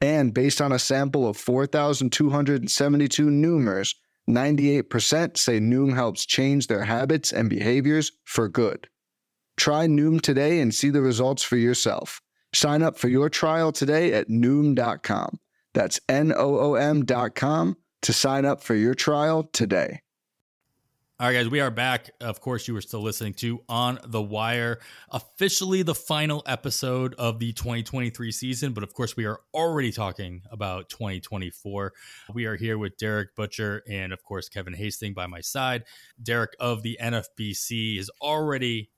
And based on a sample of 4,272 Noomers, 98% say Noom helps change their habits and behaviors for good. Try Noom today and see the results for yourself. Sign up for your trial today at Noom.com. That's N O O M.com to sign up for your trial today. All right, guys, we are back. Of course, you were still listening to On the Wire, officially the final episode of the 2023 season. But of course, we are already talking about 2024. We are here with Darik Buchar and, of course, Kevin Hastings by my side. Derek of the NFBC is already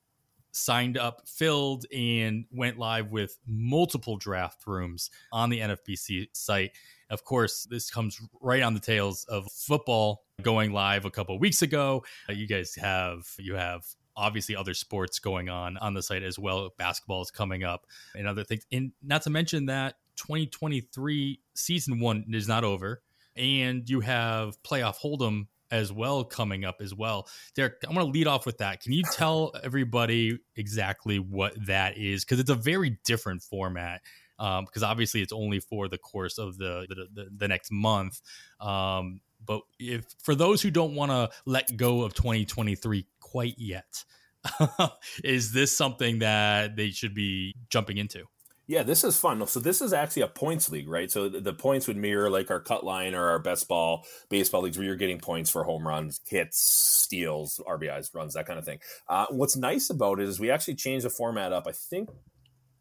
signed up, filled, and went live with multiple draft rooms on the NFBC site. Of course, this comes right on the tails of football going live a couple weeks ago. Uh, you guys have you have obviously other sports going on on the site as well. Basketball is coming up and other things. And not to mention that 2023 season 1 is not over and you have playoff hold'em as well coming up as well. Darik, I'm going to lead off with that. Can you tell everybody exactly what that is cuz it's a very different format um, because obviously it's only for the course of the the, the, the next month. Um, but if for those who don't want to let go of 2023 quite yet, is this something that they should be jumping into? Yeah, this is fun. So this is actually a points league, right? So the, points would mirror like our cut line or our best ball baseball leagues where you're getting points for home runs, hits, steals, RBIs, runs, that kind of thing. Uh, what's nice about it is we actually changed the format up. I think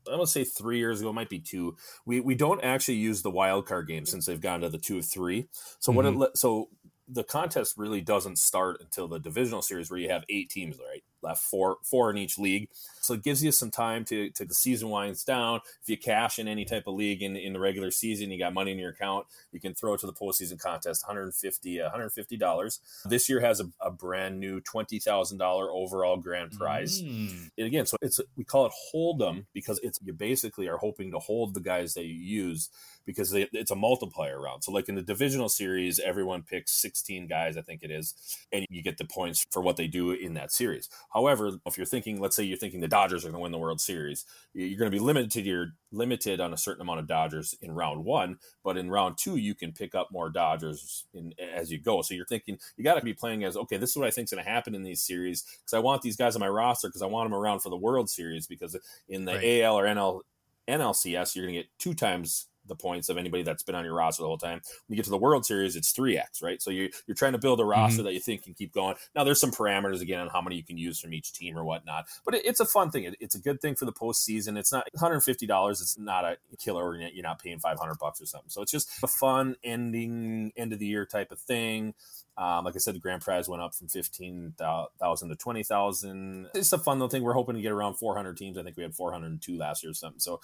I'm gonna say three years ago, it might be two. We we don't actually use the wild card game since they've gone to the two of three. So what it Mhm. so the contest really doesn't start until the divisional series where you have eight teams right left four four in each league so it gives you some time to to the season winds down if you cash in any type of league in, in the regular season you got money in your account you can throw it to the postseason contest 150 150 dollars this year has a, a brand new $20000 overall grand prize Mm. and again, so it's we call it hold 'em because it's you basically are hoping to hold the guys that you use because they, it's a multiplier round. So like in the divisional series, everyone picks 16 guys, I think it is, and you get the points for what they do in that series. However, if you're thinking, let's say you're thinking the Dodgers are going to win the World Series, you're going to be limited to your limited on a certain amount of Dodgers in round one, but in round two you can pick up more Dodgers in as you go. So you're thinking you got to be playing as okay, this is what I think is going to happen in these series because I want these guys on my roster because I want them around for the World Series because in the Right. AL or NL NLCS you're going to get two times the points of anybody that's been on your roster the whole time. When you get to the World Series, it's three x, right? So you're you're trying to build a mm-hmm. roster that you think can keep going. Now there's some parameters again on how many you can use from each team or whatnot, but it, it's a fun thing. It, it's a good thing for the postseason. It's not 150 dollars. It's not a killer. You're not paying 500 bucks or something. So it's just a fun ending end of the year type of thing. Um, like I said, the grand prize went up from fifteen thousand to twenty thousand. It's a fun little thing. We're hoping to get around four hundred teams. I think we had four hundred and two last year or something. So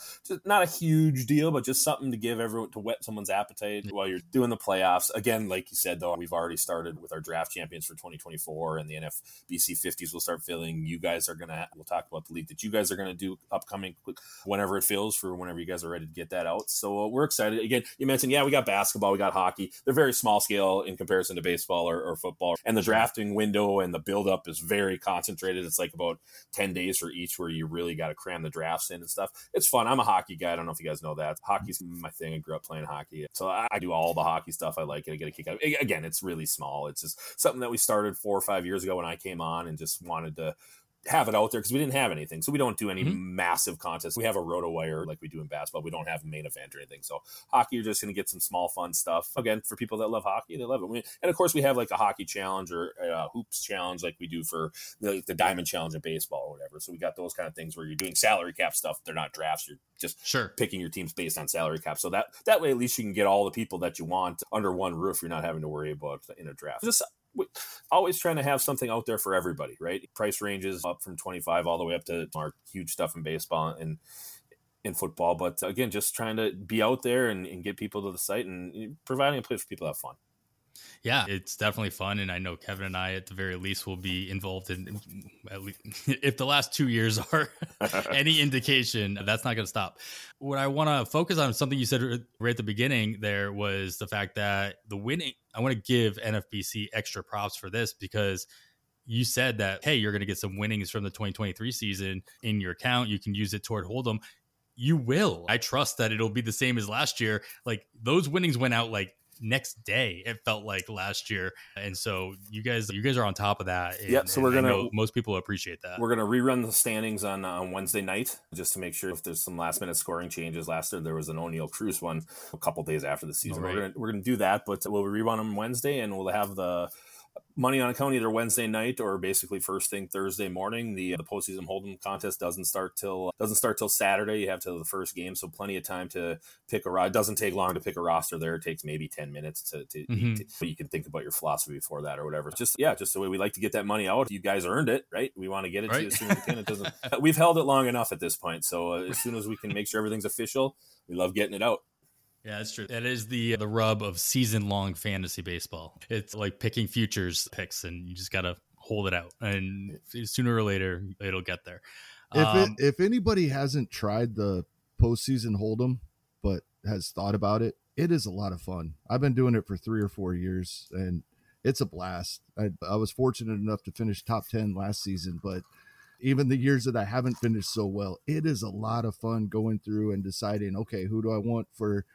not a huge deal, but just something something to give everyone to whet someone's appetite while you're doing the playoffs. Again, like you said, though, we've already started with our draft champions for 2024, and the NFBC 50s will start filling. You guys are gonna. We'll talk about the league that you guys are gonna do upcoming whenever it fills for whenever you guys are ready to get that out. So uh, we're excited. Again, you mentioned yeah, we got basketball, we got hockey. They're very small scale in comparison to baseball or, or football, and the drafting window and the build up is very concentrated. It's like about 10 days for each where you really got to cram the drafts in and stuff. It's fun. I'm a hockey guy. I don't know if you guys know that. Hockey's my thing. I grew up playing hockey. So I, I do all the hockey stuff. I like it. I get a kick out. Again, it's really small. It's just something that we started four or five years ago when I came on and just wanted to have it out there because we didn't have anything. So we don't do any mm-hmm. massive contests. We have a RotoWire like we do in basketball. We don't have a main event or anything. So hockey, you're just going to get some small fun stuff. Again, for people that love hockey, they love it. And of course, we have like a hockey challenge or a hoops challenge like we do for the, the diamond challenge in baseball or whatever. So we got those kind of things where you're doing salary cap stuff. They're not drafts. You're just sure picking your teams based on salary cap. So that that way, at least you can get all the people that you want under one roof. You're not having to worry about in a draft. Just always trying to have something out there for everybody, right? Price ranges up from 25 all the way up to our huge stuff in baseball and in football. But again, just trying to be out there and, and get people to the site and providing a place for people to have fun. Yeah, it's definitely fun, and I know Kevin and I, at the very least, will be involved in. At least, if the last two years are any indication, that's not going to stop. What I want to focus on, something you said right at the beginning, there was the fact that the winning. I want to give NFBC extra props for this because you said that hey, you're going to get some winnings from the 2023 season in your account. You can use it toward Hold'em you will. I trust that it'll be the same as last year. Like those winnings went out like next day it felt like last year. And so you guys you guys are on top of that. And, yeah so we're gonna most people appreciate that. we're gonna rerun the standings on on wednesday night just to make sure if there's some last minute scoring changes. Last year there was an oneil cruz one a couple days after the season. Right. we're gonna we're gonna do that but we'll rerun them wednesday and we'll have the money on a account either Wednesday night or basically first thing Thursday morning. The the postseason hold'em contest doesn't start till doesn't start till Saturday. You have till the first game, so plenty of time to pick a. It doesn't take long to pick a roster. There, it takes maybe ten minutes to, to, mm-hmm. to you can think about your philosophy before that or whatever. Just yeah, just the way we like to get that money out. You guys earned it, right? We want to get it right. to you as soon as we can. It doesn't. we've held it long enough at this point, so uh, as soon as we can make sure everything's official, we love getting it out. Yeah, that's true. That is the the rub of season long fantasy baseball. It's like picking futures picks, and you just got to hold it out, and sooner or later it'll get there. If um, it, if anybody hasn't tried the postseason hold'em, but has thought about it, it is a lot of fun. I've been doing it for three or four years, and it's a blast. I, I was fortunate enough to finish top ten last season, but even the years that I haven't finished so well, it is a lot of fun going through and deciding, okay, who do I want for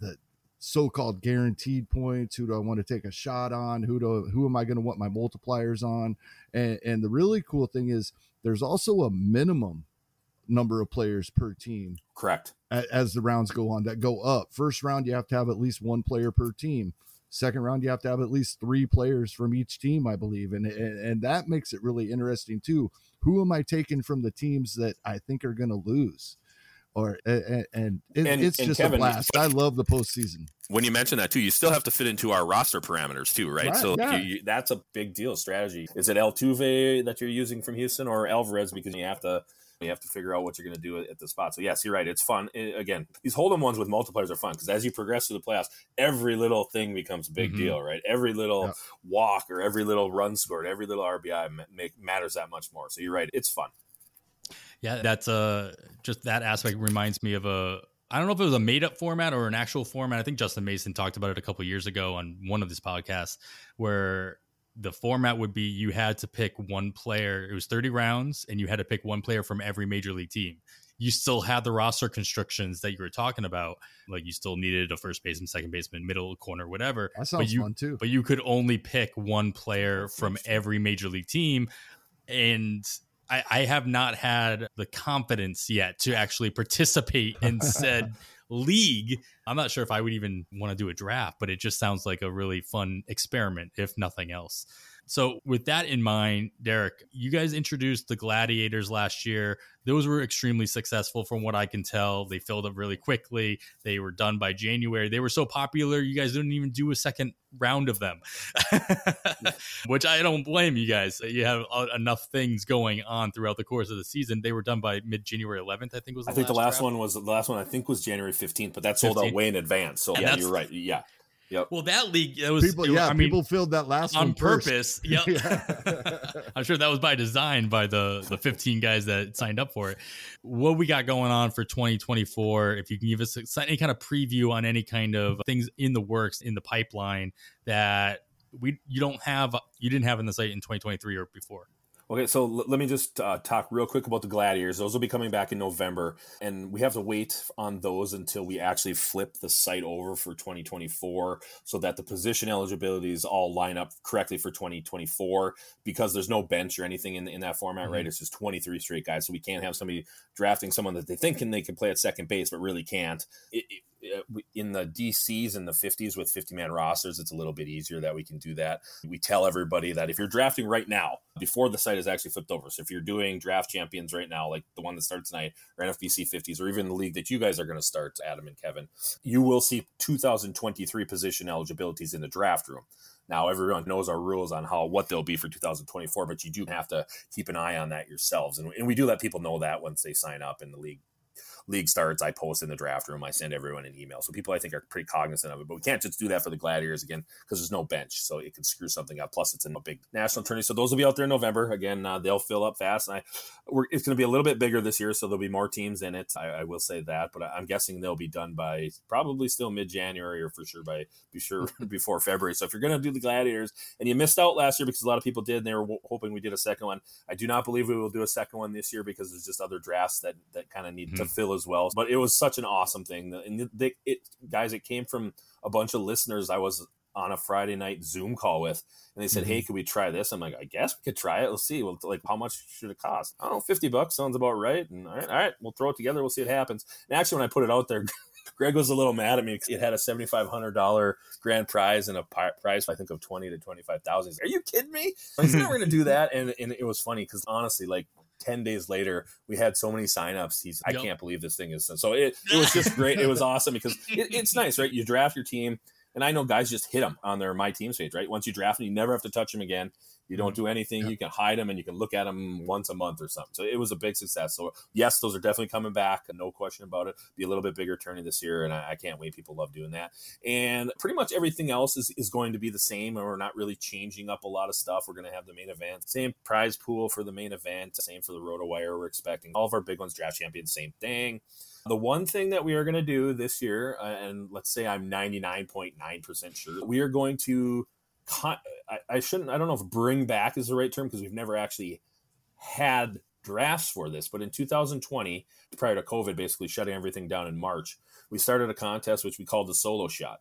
the so-called guaranteed points who do i want to take a shot on who do who am i going to want my multipliers on? And, and the really cool thing is there's also a minimum number of players per team correct. as the rounds go on that go up. First round you have to have at least one player per team. Second round you have to have at least three players from each team i believe. And and, and that makes it really interesting too. Who am i taking from the teams that i think are going to lose or and, and, it, and it's and just Kevin, a blast. I love the postseason. When you mention that too, you still have to fit into our roster parameters too, right? right so yeah. you, that's a big deal strategy. Is it Altuve that you're using from Houston or Alvarez because you have to you have to figure out what you're going to do at the spot. So yes, you're right. It's fun. It, again, these hold'em ones with multipliers are fun because as you progress through the playoffs, every little thing becomes a big mm-hmm. deal, right? Every little yeah. walk or every little run scored, every little RBI make, matters that much more. So you're right. It's fun. Yeah, that's uh just that aspect reminds me of a I don't know if it was a made up format or an actual format. I think Justin Mason talked about it a couple years ago on one of his podcasts where the format would be you had to pick one player. It was 30 rounds and you had to pick one player from every major league team. You still had the roster constrictions that you were talking about. Like you still needed a first baseman, second baseman, middle corner, whatever. That sounds but you, fun too. But you could only pick one player from every major league team. And I, I have not had the confidence yet to actually participate in said league. I'm not sure if I would even want to do a draft, but it just sounds like a really fun experiment, if nothing else. So, with that in mind, Darik, you guys introduced the Gladiators last year. Those were extremely successful from what I can tell. They filled up really quickly. They were done by January. They were so popular, you guys didn't even do a second round of them, which I don't blame you guys. You have enough things going on throughout the course of the season. They were done by mid January 11th, I think was. I think last the last draft. one was the last one. I think was January 15th, but that sold 15th? out way in advance. So And yeah, you're right. Yeah, yep. Well, that league it was People, it- yeah, I mean, people filled that last league. on one first. purpose. Yep. Yeah. I'm sure that was by design by the the 15 guys that signed up for it. What we got going on for 2024? If you can give us any kind of preview on any kind of things in the works in the pipeline that we you don't have you didn't have in the site in 2023 or before. Okay, so l- let me just uh, talk real quick about the Gladiators. Those will be coming back in November, and we have to wait on those until we actually flip the site over for 2024 so that the position eligibilities all line up correctly for 2024 because there's no bench or anything in, in that format, right? It's just 23 straight guys. So we can't have somebody drafting someone that they think can, they can play at second base, but really can't. It, it, Uh, in the DCs in the 50s with 50 man rosters, it's a little bit easier that we can do that. We tell everybody that if you're drafting right now, before the site is actually flipped over, so if you're doing draft champions right now, like the one that starts tonight, or NFBC 50s, or even the league that you guys are going to start, Adam and Kevin, you will see 2023 position eligibilities in the draft room. Now everyone knows our rules on how what they'll be for 2024, but you do have to keep an eye on that yourselves, and, and we do let people know that once they sign up in the league league starts, I post in the draft room. I send everyone an email. So people I think are pretty cognizant of it. But we can't just do that for the Gladiators again because there's no bench. So it could screw something up. Plus, it's in a big national tourney. So those will be out there in November. Again, uh, they'll fill up fast. And I, we're, it's going to be a little bit bigger this year. So there'll be more teams in it. I, I will say that. But I'm guessing they'll be done by probably still mid January or for sure by be sure before February. So if you're going to do the Gladiators and you missed out last year because a lot of people did and they were w- hoping we did a second one, I do not believe we will do a second one this year because there's just other drafts that that kind of need to Mhm. fill as well. But it was such an awesome thing, and they, it guys, it came from a bunch of listeners I was on a Friday night Zoom call with, and they said, Mhm. "Hey, could we try this?" I'm like, "I guess we could try it. Let's see. Well, like, how much should it cost? I don't know, fifty bucks sounds about right." And all right, all right, we'll throw it together. We'll see what happens. And actually, when I put it out there. Greg was a little mad at me because it had a seventy five hundred dollar grand prize and a pi- prize I think of twenty to twenty five thousand. Are you kidding me? "No, we're going to do that," and and it was funny because honestly, like 10 days later we had so many signups he's i Yep. can't believe this thing is so it, it was just great. It was awesome because it, it's nice right? You draft your team and i know guys just hit them on their my teams page right? Once you draft them you never have to touch them again you don't do anything. Yep. you can hide them and you can look at them once a month or something. So it was a big success. So yes those are definitely coming back no question about it. Be a little bit bigger tourney this year and i, I can't wait. People love doing that. And pretty much everything else is, is going to be the same and we're not really changing up a lot of stuff. We're going to have the main event same prize pool for the main event same for the rotowire we're expecting. All of our big ones draft champions same thing. The one thing that we are going to do this year uh, and let's say i'm 99.9% sure we are going to I, I shouldn't i don't know if bring back is the right term because we've never actually had drafts for this but in 2020 prior to covid basically shutting everything down in march we started a contest which we called the solo shot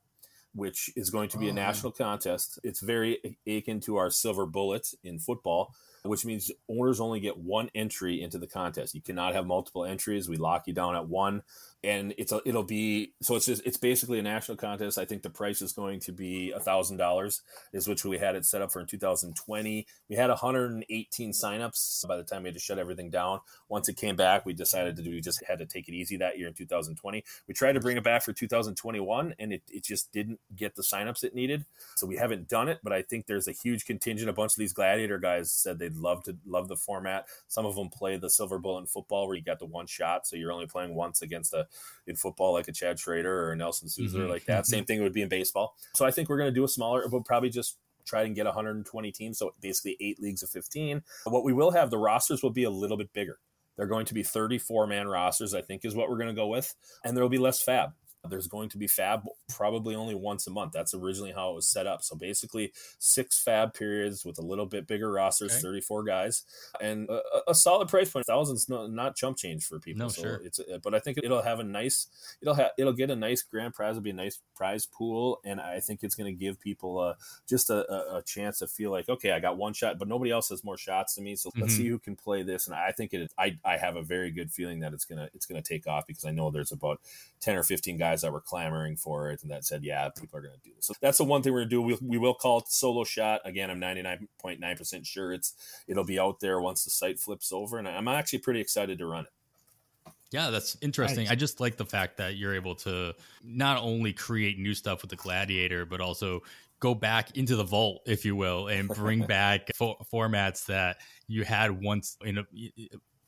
which is going to be Oh, a national contest. It's very akin to our silver bullet in football which means owners only get one entry into the contest. You cannot have multiple entries. We lock you down at one and it's a, it'll be so it's just it's basically a national contest. I think the price is going to be a thousand dollars is which we had it set up for in 2020 we had 118 signups by the time we had to shut everything down. Once it came back we decided to do we just had to take it easy that year in 2020 we tried to bring it back for 2021 and it, it just didn't get the signups it needed. So we haven't done it but i think there's a huge contingent. A bunch of these gladiator guys said they'd love to love the format. Some of them play the silver bullet in football where you got the one shot so you're only playing once against a in football like a chad schrader or a nelson souza Mhm. like that. Same thing would be in baseball. So i think we're going to do a smaller we'll probably just try and get 120 teams so basically eight leagues of 15 what we will have the rosters will be a little bit bigger. They're going to be 34 man rosters i think is what we're going to go with and there will be less FAAB there's going to be FAAB probably only once a month. That's originally how it was set up. So basically, six FAAB periods with a little bit bigger rosters, Okay. 34 guys, and a, a solid price point. Thousands, no, not chump change for people. No, so sure. It's, but I think it'll have a nice, it'll have, it'll get a nice grand prize. It'll be a nice prize pool, and I think it's going to give people a just a, a, chance to feel like, okay, I got one shot, but nobody else has more shots than me. So let's Mhm. see who can play this. And I think it. I I have a very good feeling that it's gonna it's gonna take off because I know there's about 10 or 15 guys that were clamoring for it and that said, yeah, people are going to do this. So that's the one thing we're going to do. We, we will call it solo shot. Again, I'm 99.9% sure it's it'll be out there once the site flips over. And I'm actually pretty excited to run it. Yeah, that's interesting. Nice. I just like the fact that you're able to not only create new stuff with the Gladiator, but also go back into the vault, if you will, and bring back fo- formats that you had once in a,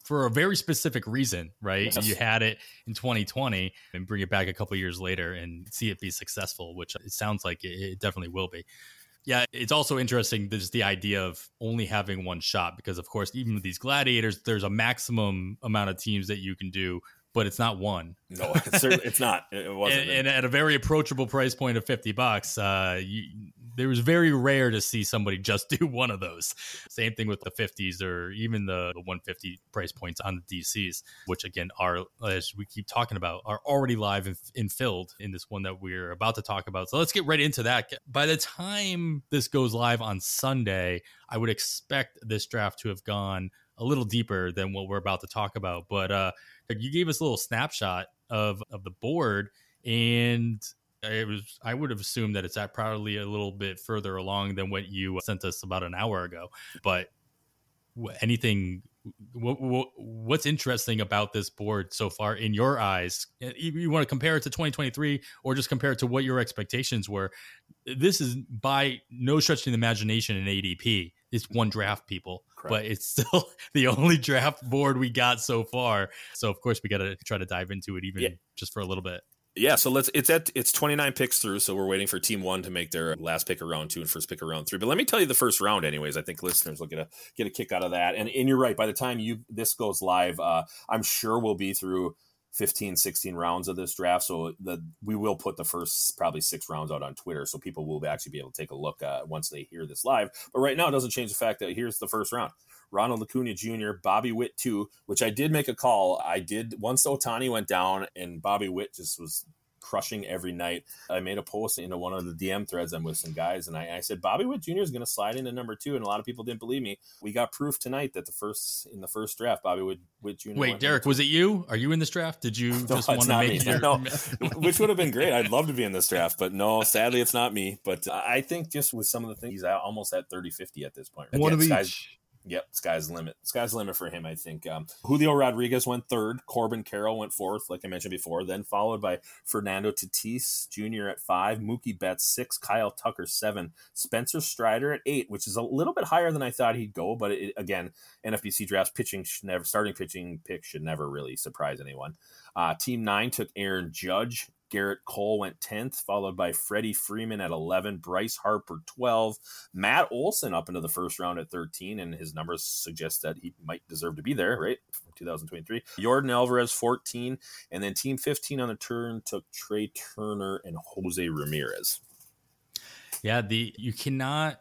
for a very specific reason, right? Yes. You had it in 2020 and bring it back a couple years later and see it be successful, which it sounds like it, it definitely will be. Yeah, it's also interesting just the idea of only having one shot because, of course, even with these gladiators, there's a maximum amount of teams that you can do, but it's not one. No, it's, it's not. It wasn't. And, and, at a very approachable price point of 50 bucks, uh, you, there was very rare to see somebody just do one of those. Same thing with the 50s or even the, the 150 price points on the DCs, which again are, as we keep talking about, are already live and, and filled in this one that we're about to talk about. So let's get right into that. By the time this goes live on Sunday, I would expect this draft to have gone a little deeper than what we're about to talk about. But uh, you gave us a little snapshot of of the board, and it was I would have assumed that it's at probably a little bit further along than what you sent us about an hour ago. But anything what, what, what's interesting about this board so far in your eyes eh, you, you, want to compare it to 2023 or just compare it to what your expectations were this is by no stretch of the imagination an adp it's one draft people Correct. but it's still the only draft board we got so far so of course we got to try to dive into it even yeah. just for a little bit yeah, so let's it's at it's 29 picks through, so we're waiting for team one to make their last pick around two and first pick around three. But let me tell you the first round, anyways. I think listeners will get a get a kick out of that. And and you're right, by the time you this goes live, uh, I'm sure we'll be through 15 16 rounds of this draft so the we will put the first probably six rounds out on twitter so people will actually be able to take a look uh, once they hear this live but right now it doesn't change the fact that here's the first round ronald acuna jr bobby witt 2 which i did make a call i did once Ohtani went down and bobby witt just was crushing every night. I made a post into one of the DM threads I'm with some guys, and I, I said Bobby Witt Jr. is going to slide into number two, and a lot of people didn't believe me. We got proof tonight that the first in the first draft, Bobby Witt, Witt Jr. Wait, Darik, was it you? Are you in this draft? Did you no, just want to make me. no, which would have been great. I'd love to be in this draft, but no, sadly, it's not me. But I think just with some of the things, he's almost at 30 50 at this point. One Again, of each. Yep, sky's the limit. Sky's the limit for him, I think. Um, Julio Rodriguez went third. Corbin Carroll went fourth, like I mentioned before. Then followed by Fernando Tatis Jr. at five, Mookie Betts six, Kyle Tucker seven, Spencer Strider at eight, which is a little bit higher than I thought he'd go. But it, again, NFBC drafts pitching should never starting pitching pick should never really surprise anyone. Uh, team nine took Aaron Judge Gerrit Cole went 10th, followed by Freddie Freeman at 11, Bryce Harper 12, Matt Olson up into the first round at 13, and his numbers suggest that he might deserve to be there, right? 2023. Yordan Alvarez 14, and then team 15 on the turn took Trea Turner and Jose Ramirez. Yeah, the you cannot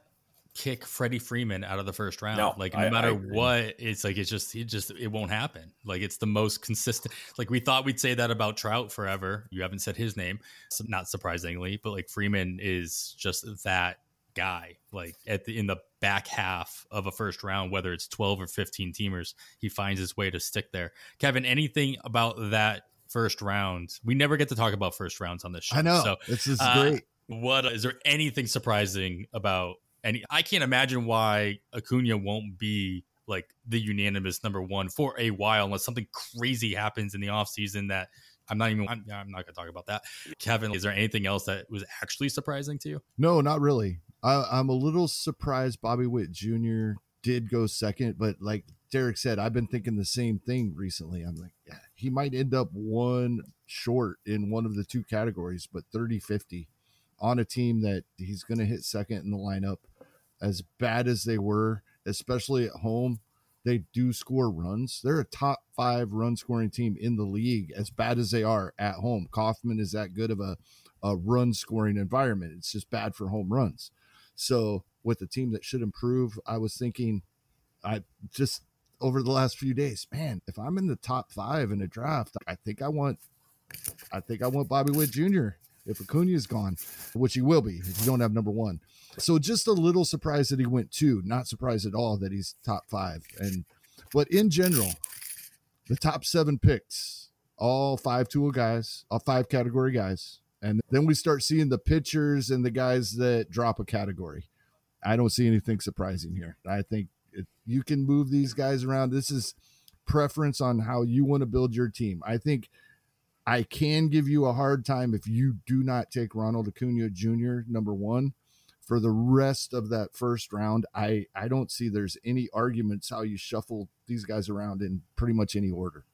kick Freddie Freeman out of the first round. No, like no I, matter I what, it's like it's just it just it won't happen. Like it's the most consistent. Like we thought we'd say that about Trout forever. You haven't said his name, not surprisingly, but like Freeman is just that guy. Like at the in the back half of a first round, whether it's twelve or fifteen teamers, he finds his way to stick there. Kevin, anything about that first round? We never get to talk about first rounds on this show. I know. So this is uh, great. What is there anything surprising about and I can't imagine why Acuna won't be like the unanimous number one for a while unless something crazy happens in the offseason that I'm not even I'm, I'm not going to talk about that. Kevin, is there anything else that was actually surprising to you? No, not really. I, I'm a little surprised Bobby Witt Jr. did go second, but like Darik said, I've been thinking the same thing recently. I'm like, yeah, he might end up one short in one of the two categories, but 30 50 on a team that he's going to hit second in the lineup as bad as they were, especially at home, they do score runs. They're a top five run scoring team in the league, as bad as they are at home. Kauffman is that good of a, a run scoring environment. It's just bad for home runs. So, with a team that should improve, I was thinking, I just over the last few days, man, if I'm in the top five in a draft, I think I want, I think I want Bobby Witt Jr. if Acuna is gone, which he will be if you don't have number one. So just a little surprised that he went two. Not surprised at all that he's top five. And but in general, the top seven picks, all five tool guys, all five category guys. And then we start seeing the pitchers and the guys that drop a category. I don't see anything surprising here. I think you can move these guys around. This is preference on how you want to build your team. I think I can give you a hard time if you do not take Ronald Acuna Jr. number one for the rest of that first round, I I don't see there's any arguments how you shuffle these guys around in pretty much any order.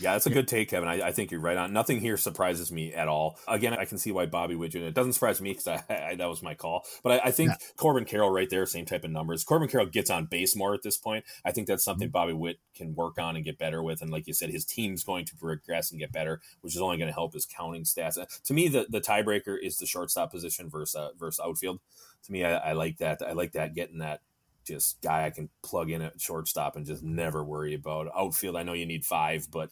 Yeah, that's a good take, Kevin. I, I, think you're right on. Nothing here surprises me at all. Again, I can see why Bobby would Witt. It doesn't surprise me because i that was my call. But I, I think yeah. Corbin Carroll right there, same type of numbers. Corbin Carroll gets on base more at this point. I think that's something mm-hmm. Bobby Witt can work on and get better with. And like you said, his team's going to progress and get better, which is only going to help his counting stats. Uh, to me, the, the tiebreaker is the shortstop position versus uh, versus outfield. To me, I, I like that. I like that getting that just guy I can plug in at shortstop and just never worry about outfield. I know you need five, but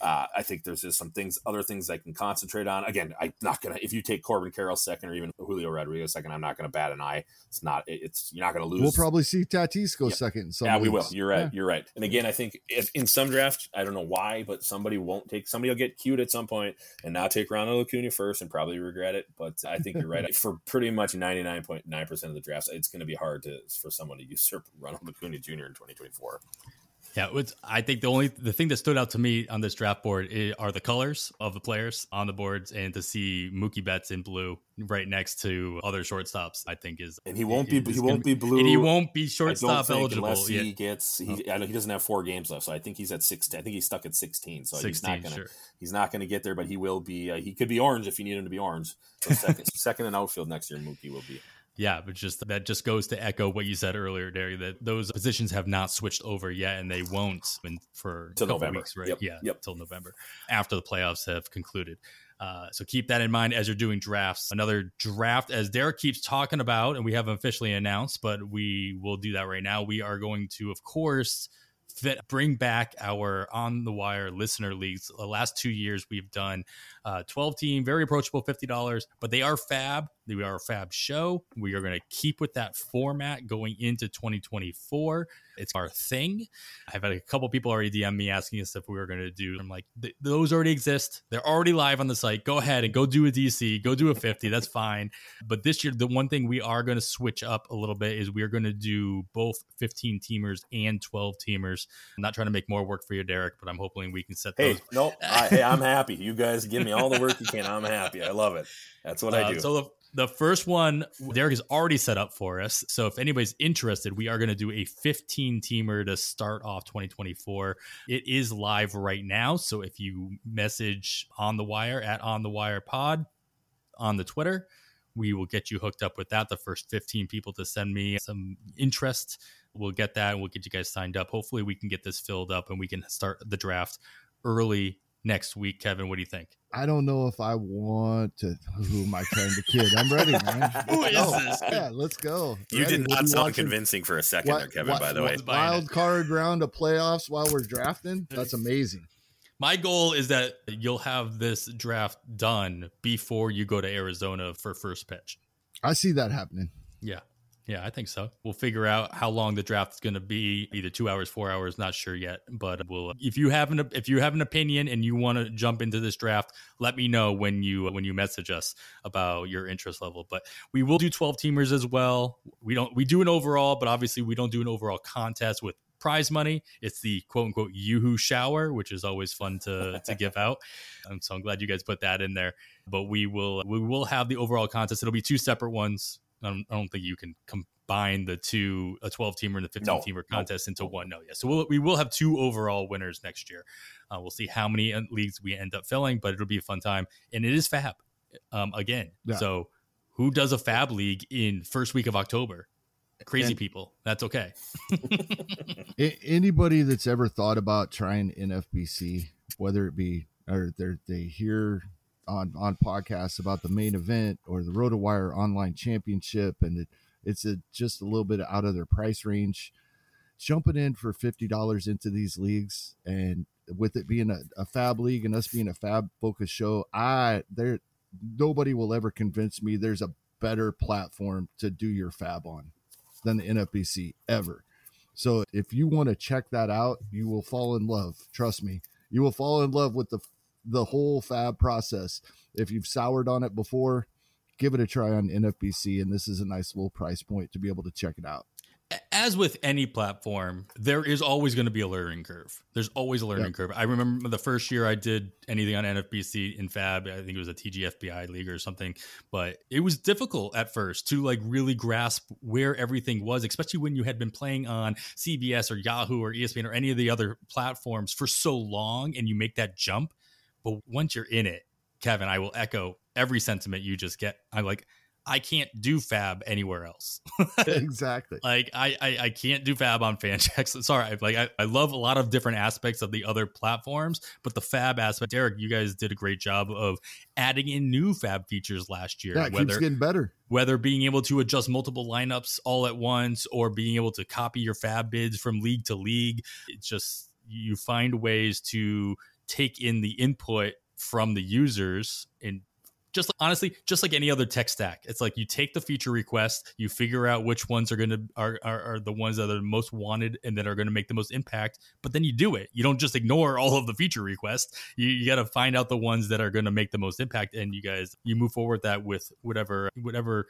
uh, I think there's just some things, other things I can concentrate on. Again, I'm not gonna. If you take Corbin Carroll second or even Julio Rodriguez second, I'm not gonna bat an eye. It's not. It's you're not gonna lose. We'll probably see Tatis go yeah. second. yeah, we will. You're right. Yeah. You're right. And again, I think if in some draft, I don't know why, but somebody won't take. Somebody will get cute at some point and not take Ronald Acuna first and probably regret it. But I think you're right. For pretty much 99.9 percent of the drafts, it's going to be hard to for someone to usurp Ronald Acuna Jr. in 2024. Yeah, I think the only the thing that stood out to me on this draft board are the colors of the players on the boards, and to see Mookie Betts in blue right next to other shortstops, I think is and he won't be he won't be blue, and he won't be shortstop eligible unless he gets. He, I know he doesn't have four games left, so I think he's at six. I think he's stuck at sixteen, so 16, he's not gonna sure. he's not gonna get there, but he will be. Uh, he could be orange if you need him to be orange. So second, second in outfield next year, Mookie will be. Yeah, but just that just goes to echo what you said earlier, Derry, that those positions have not switched over yet, and they won't in, for till November. weeks, right? Yep. Yeah, yep. till November after the playoffs have concluded. Uh, so keep that in mind as you're doing drafts. Another draft, as Darik keeps talking about, and we haven't officially announced, but we will do that right now. We are going to, of course, fit, bring back our on the wire listener leagues. The last two years we've done uh, 12 team, very approachable, $50, but they are FAAB. They are a FAAB show. We are going to keep with that format going into 2024. It's our thing. I've had a couple people already DM me asking us if we were going to do. I'm like, those already exist. They're already live on the site. Go ahead and go do a DC. Go do a 50. That's fine. But this year, the one thing we are going to switch up a little bit is we are going to do both 15 teamers and 12 teamers. I'm not trying to make more work for you, Darik, but I'm hoping we can set. Hey, those. no, I, hey, I'm happy. You guys give me all the work you can. I'm happy. I love it. That's what uh, I do. So the, the first one, Darik is already set up for us. So if anybody's interested, we are going to do a 15 teamer to start off 2024. It is live right now. So if you message on the wire at on the wire pod on the Twitter, we will get you hooked up with that. The first 15 people to send me some interest, we'll get that and we'll get you guys signed up. Hopefully, we can get this filled up and we can start the draft early next week. Kevin, what do you think? I don't know if I want to. Who am I trying to kid? I'm ready, man. Who is oh, this? Yeah, let's go. You ready. did not we'll sound convincing for a second what, there, Kevin. What, by the way, wild card round of playoffs while we're drafting. That's amazing. My goal is that you'll have this draft done before you go to Arizona for first pitch. I see that happening. Yeah. Yeah, I think so. We'll figure out how long the draft is going to be, either two hours, four hours, not sure yet. But we'll if you have an if you have an opinion and you want to jump into this draft, let me know when you when you message us about your interest level. But we will do twelve teamers as well. We don't we do an overall, but obviously we don't do an overall contest with prize money. It's the quote unquote YooHoo shower, which is always fun to to give out. Um, so I'm glad you guys put that in there. But we will we will have the overall contest. It'll be two separate ones I don't, I don't think you can combine the two, a 12 teamer and the 15 no, teamer contest no, into one. No, yeah. So we'll, we will have two overall winners next year. Uh, we'll see how many uh, leagues we end up filling, but it'll be a fun time. And it is FAAB um, again. Yeah. So who does a FAAB league in first week of October? Crazy and people. That's okay. anybody that's ever thought about trying NFBC, whether it be or they hear on on podcasts about the main event or the RotoWire online championship, and it, it's a, just a little bit out of their price range. Jumping in for fifty dollars into these leagues, and with it being a, a FAAB league and us being a FAAB focus show, I there nobody will ever convince me there's a better platform to do your FAAB on than the NFBC ever. So if you want to check that out, you will fall in love. Trust me, you will fall in love with the the whole FAAB process. If you've soured on it before, give it a try on NFBC, and this is a nice little price point to be able to check it out. as with any platform, there is always going to be a learning curve. There's always a learning yep. curve. I remember the first year I did anything on NFBC in FAAB, I think it was a TGFBI league or something, but it was difficult at first to like really grasp where everything was, especially when you had been playing on CBS or Yahoo or ESPN or any of the other platforms for so long and you make that jump. But once you're in it, Kevin, I will echo every sentiment you just get. I'm like I can't do FAAB anywhere else. exactly. Like I, I, I can't do FAAB on Fantrax. Sorry, like I, I love a lot of different aspects of the other platforms, but the FAAB aspect, Darik, you guys did a great job of adding in new FAAB features last year. Yeah, whether, keeps getting better. Whether being able to adjust multiple lineups all at once or being able to copy your FAAB bids from league to league, it's just you find ways to take in the input from the users and just honestly, just like any other tech stack, it's like you take the feature request, you figure out which ones are going to are, are, are the ones that are most wanted and that are going to make the most impact. But then you do it. You don't just ignore all of the feature requests. You, you got to find out the ones that are going to make the most impact, and you guys you move forward that with whatever whatever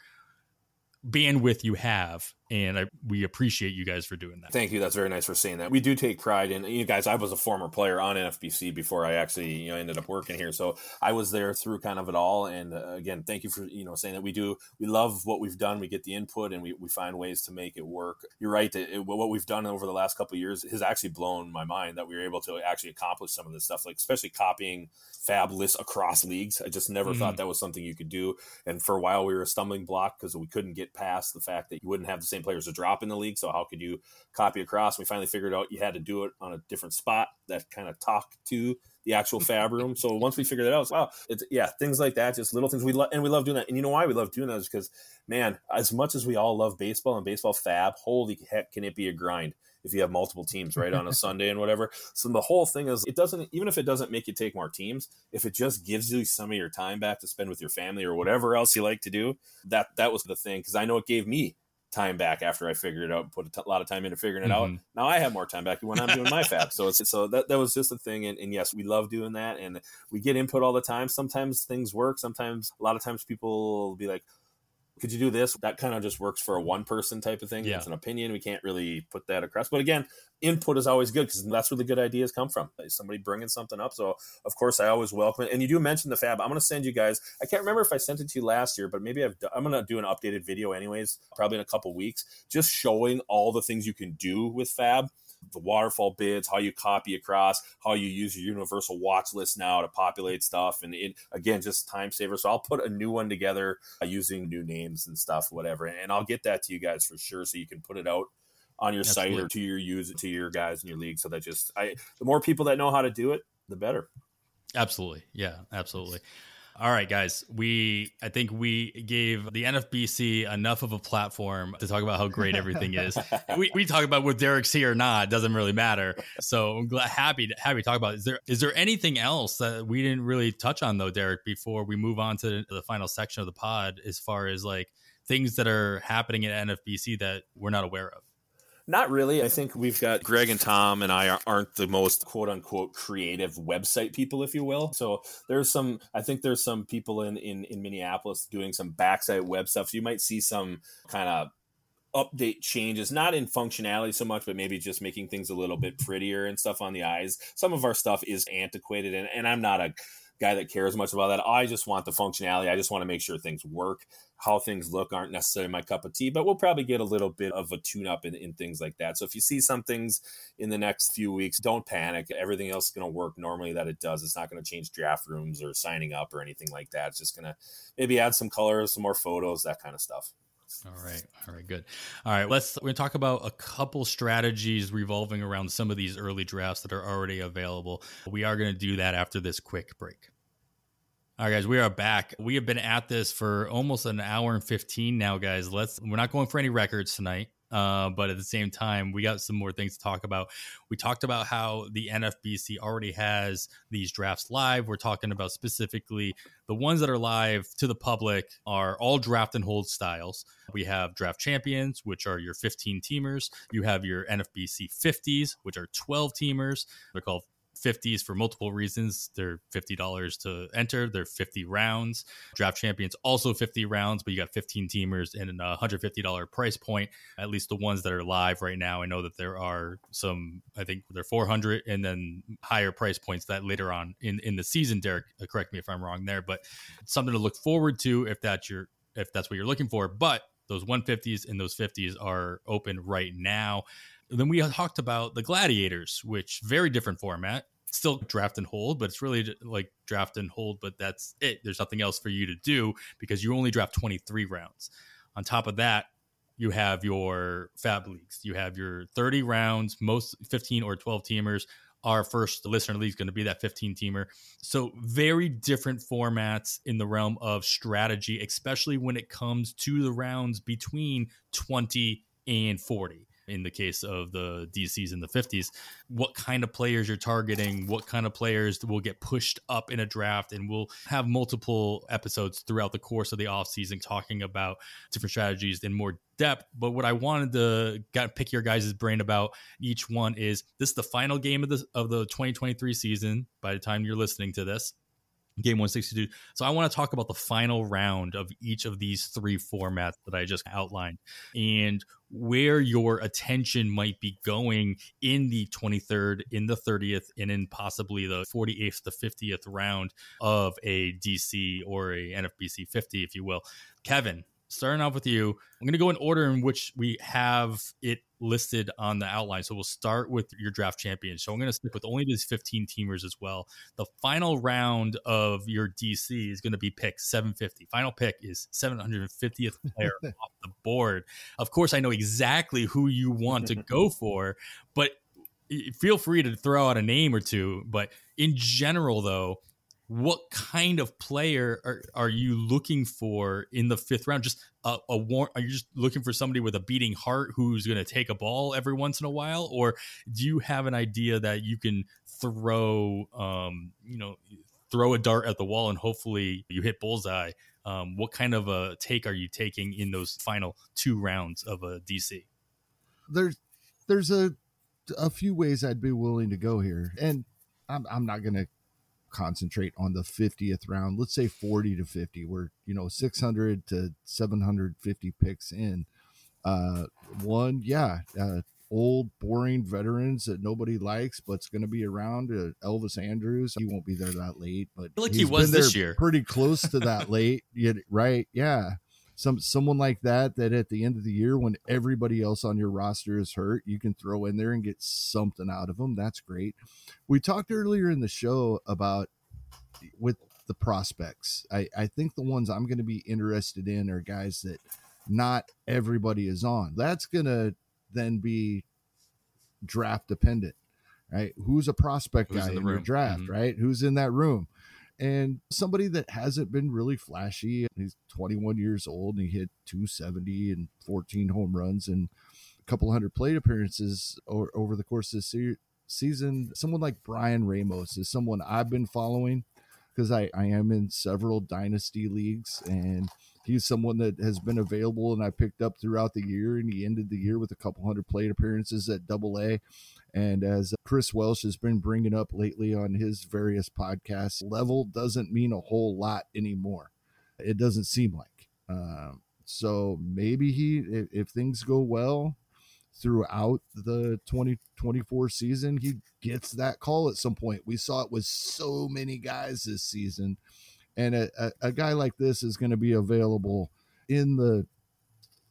bandwidth you have and I, we appreciate you guys for doing that. Thank you. That's very nice for saying that. We do take pride in you guys. I was a former player on NFBC before I actually you know ended up working here, so I was there through kind of it all. And uh, again, thank you for you know saying that we do. We love what we've done. We get the input and we, we find ways to make it work. You're right. It, it, what we've done over the last couple years has actually blown my mind that we were able to actually accomplish some of this stuff, like especially copying FAAB lists across leagues. I just never mm-hmm. thought that was something you could do. And for a while, we were a stumbling block because we couldn't get past the fact that you wouldn't have the same players to drop in the league. So how could you copy across? We finally figured out you had to do it on a different spot that kind of talked to the actual FAAB room. So once we figured that out, wow, it's yeah, things like that, just little things we love, and we love doing that. And you know why we love doing that is because, man, as much as we all love baseball and baseball FAAB, holy heck, can it be a grind if you have multiple teams right on a Sunday and whatever. So the whole thing is, it doesn't even if it doesn't make you take more teams, if it just gives you some of your time back to spend with your family or whatever else you like to do, that that was the thing because I know it gave me time back after I figured it out, put a t- lot of time into figuring it mm-hmm. out. Now I have more time back when I'm doing my FAAB. So it's so that that was just a thing. And, and, yes, we love doing that, and we get input all the time. Sometimes things work. Sometimes a lot of times people will be like, could you do this? That kind of just works for a one person type of thing. Yeah. It's an opinion. We can't really put that across. But again, input is always good because that's where the good ideas come from. Somebody bringing something up. So, of course, I always welcome it. And you do mention the FAAB. I'm going to send you guys, I can't remember if I sent it to you last year, but maybe I've, I'm going to do an updated video anyways, probably in a couple weeks, just showing all the things you can do with FAAB the waterfall bids, how you copy across, how you use your universal watch list now to populate stuff, and it, again, just time saver. So I'll put a new one together uh, using new names and stuff, whatever, and I'll get that to you guys for sure, so you can put it out on your Absolutely. site or to your use to your guys in your league. So that just I the more people that know how to do it, the better. Absolutely, yeah, absolutely. All right, guys. We I think we gave the NFBC enough of a platform to talk about how great everything is. we, we talk about whether Darik's here or not. It doesn't really matter. So I'm glad, happy to happy to talk about. It. Is there is there anything else that we didn't really touch on though, Darik? Before we move on to the final section of the pod, as far as like things that are happening at NFBC that we're not aware of. Not really. I think we've got Greg and Tom and I aren't the most quote unquote creative website people, if you will. So there's some, I think there's some people in, in, in Minneapolis doing some backside web stuff. You might see some kind of update changes, not in functionality so much, but maybe just making things a little bit prettier and stuff on the eyes. Some of our stuff is antiquated and, and I'm not a guy that cares much about that. I just want the functionality. I just want to make sure things work. How things look aren't necessarily my cup of tea, but we'll probably get a little bit of a tune up in, in things like that. So if you see some things in the next few weeks, don't panic. Everything else is going to work normally that it does. It's not going to change draft rooms or signing up or anything like that. It's just going to maybe add some colors, some more photos, that kind of stuff. All right. All right. Good. All right. Let's, we're going to talk about a couple strategies revolving around some of these early drafts that are already available. We are going to do that after this quick break. All right, guys, we are back. We have been at this for almost an hour and 15 now, guys. Let's, we're not going for any records tonight. Uh, but at the same time, we got some more things to talk about. We talked about how the NFBC already has these drafts live. We're talking about specifically the ones that are live to the public are all draft and hold styles. We have draft champions, which are your 15 teamers. You have your NFBC 50s, which are 12 teamers. They're called 50s for multiple reasons. They're $50 to enter, they're 50 rounds. Draft Champions also 50 rounds, but you got 15 teamers and a $150 price point, at least the ones that are live right now. I know that there are some, I think they're 400 and then higher price points that later on in, in the season. Darik, uh, correct me if I'm wrong there, but something to look forward to if that's your if that's what you're looking for. But those 150s and those 50s are open right now. then we talked about the Gladiators, which very different format. Still draft and hold, but it's really like draft and hold, but that's it. There's nothing else for you to do because you only draft 23 rounds. On top of that, you have your fab leagues. You have your 30 rounds, most 15 or 12 teamers our first The listener league is going to be that 15 teamer. So, very different formats in the realm of strategy, especially when it comes to the rounds between 20 and 40 in the case of the DCs in the 50s, what kind of players you're targeting, what kind of players will get pushed up in a draft. And we'll have multiple episodes throughout the course of the offseason talking about different strategies in more depth. But what I wanted to get, pick your guys' brain about each one is this is the final game of the of the 2023 season by the time you're listening to this game 162. So I want to talk about the final round of each of these three formats that I just outlined and where your attention might be going in the 23rd, in the 30th, and in possibly the 48th, the 50th round of a DC or a NFBC 50, if you will. Kevin, starting off with you, I'm going to go in order in which we have it listed on the outline. So we'll start with your draft champion. So I'm going to stick with only these 15 teamers as well. The final round of your DC is going to be pick 750. Final pick is 750th player off the board. Of course, I know exactly who you want to go for, but eh, feel free to throw out a name or two. But in general, though, what kind of player are, are you looking for in the fifth round? Just a, a war- Are you just looking for somebody with a beating heart who's going to take a ball every once in a while, or do you have an idea that you can throw, um, you know, throw a dart at the wall and hopefully you hit bullseye? Um, what kind of a take are you taking in those final two rounds of a DC? There's there's a a few ways I'd be willing to go here, and I'm I'm not going to concentrate on the 50th round. Let's say 40 to 50 we're you know 600 to 750 picks in. Uh one yeah uh old boring veterans that nobody likes but's going to be around uh, elvis Andrus, he won't be there that late but like he was this year. pretty close to that late yet right yeah some someone like that that at the end of the year when everybody else on your roster is hurt you can throw in there and get something out of them that's great. We talked earlier in the show about with the prospects. I i think the ones i'm going to be interested in are guys that not everybody is on. That's going to then be draft dependent right? Who's a prospect who's guy in, in your draft mm-hmm. right? Who's in that room and somebody that hasn't been really flashy. He's 21 years old and he hit 270 and 14 home runs and a couple hundred plate appearances over, over the course of this se- season. Someone like Bryan Ramos is someone I've been following because I, I am in several dynasty leagues and he's someone that has been available and I picked up throughout the year and he ended the year with a couple hundred plate appearances at double A. And as Chris Welsh has been bringing up lately on his various podcasts, level doesn't mean a whole lot anymore. It doesn't seem like. Um, so maybe he, if, if things go well, throughout the 2024 season, he gets that call at some point. We saw it with so many guys this season. And a, a, a guy like this is going to be available in the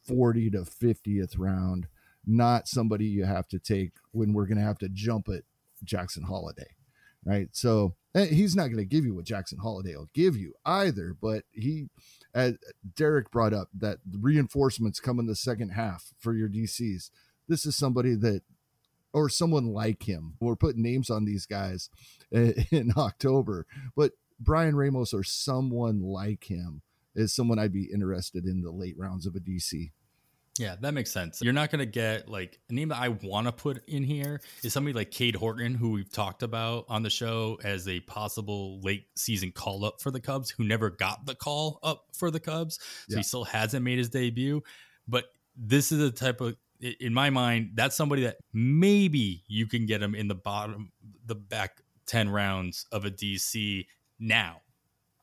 40 to 50th round not somebody you have to take when we're going to have to jump at Jackson Holliday, right? So eh, he's not going to give you what Jackson Holliday will give you either. But he, as Darik brought up, that reinforcements come in the second half for your DCs. This is somebody that, or someone like him. We're putting names on these guys eh, in October, but Bryan Ramos or someone like him is someone I'd be interested in the late rounds of a DC. Yeah, that makes sense. You're not going to get like a name that I want to put in here is somebody like Cade Horton, who we've talked about on the show as a possible late season call up for the Cubs, who never got the call up for the Cubs. So yeah. he still hasn't made his debut. But this is the type of, in my mind, that's somebody that maybe you can get him in the bottom, the back 10 rounds of a DC now.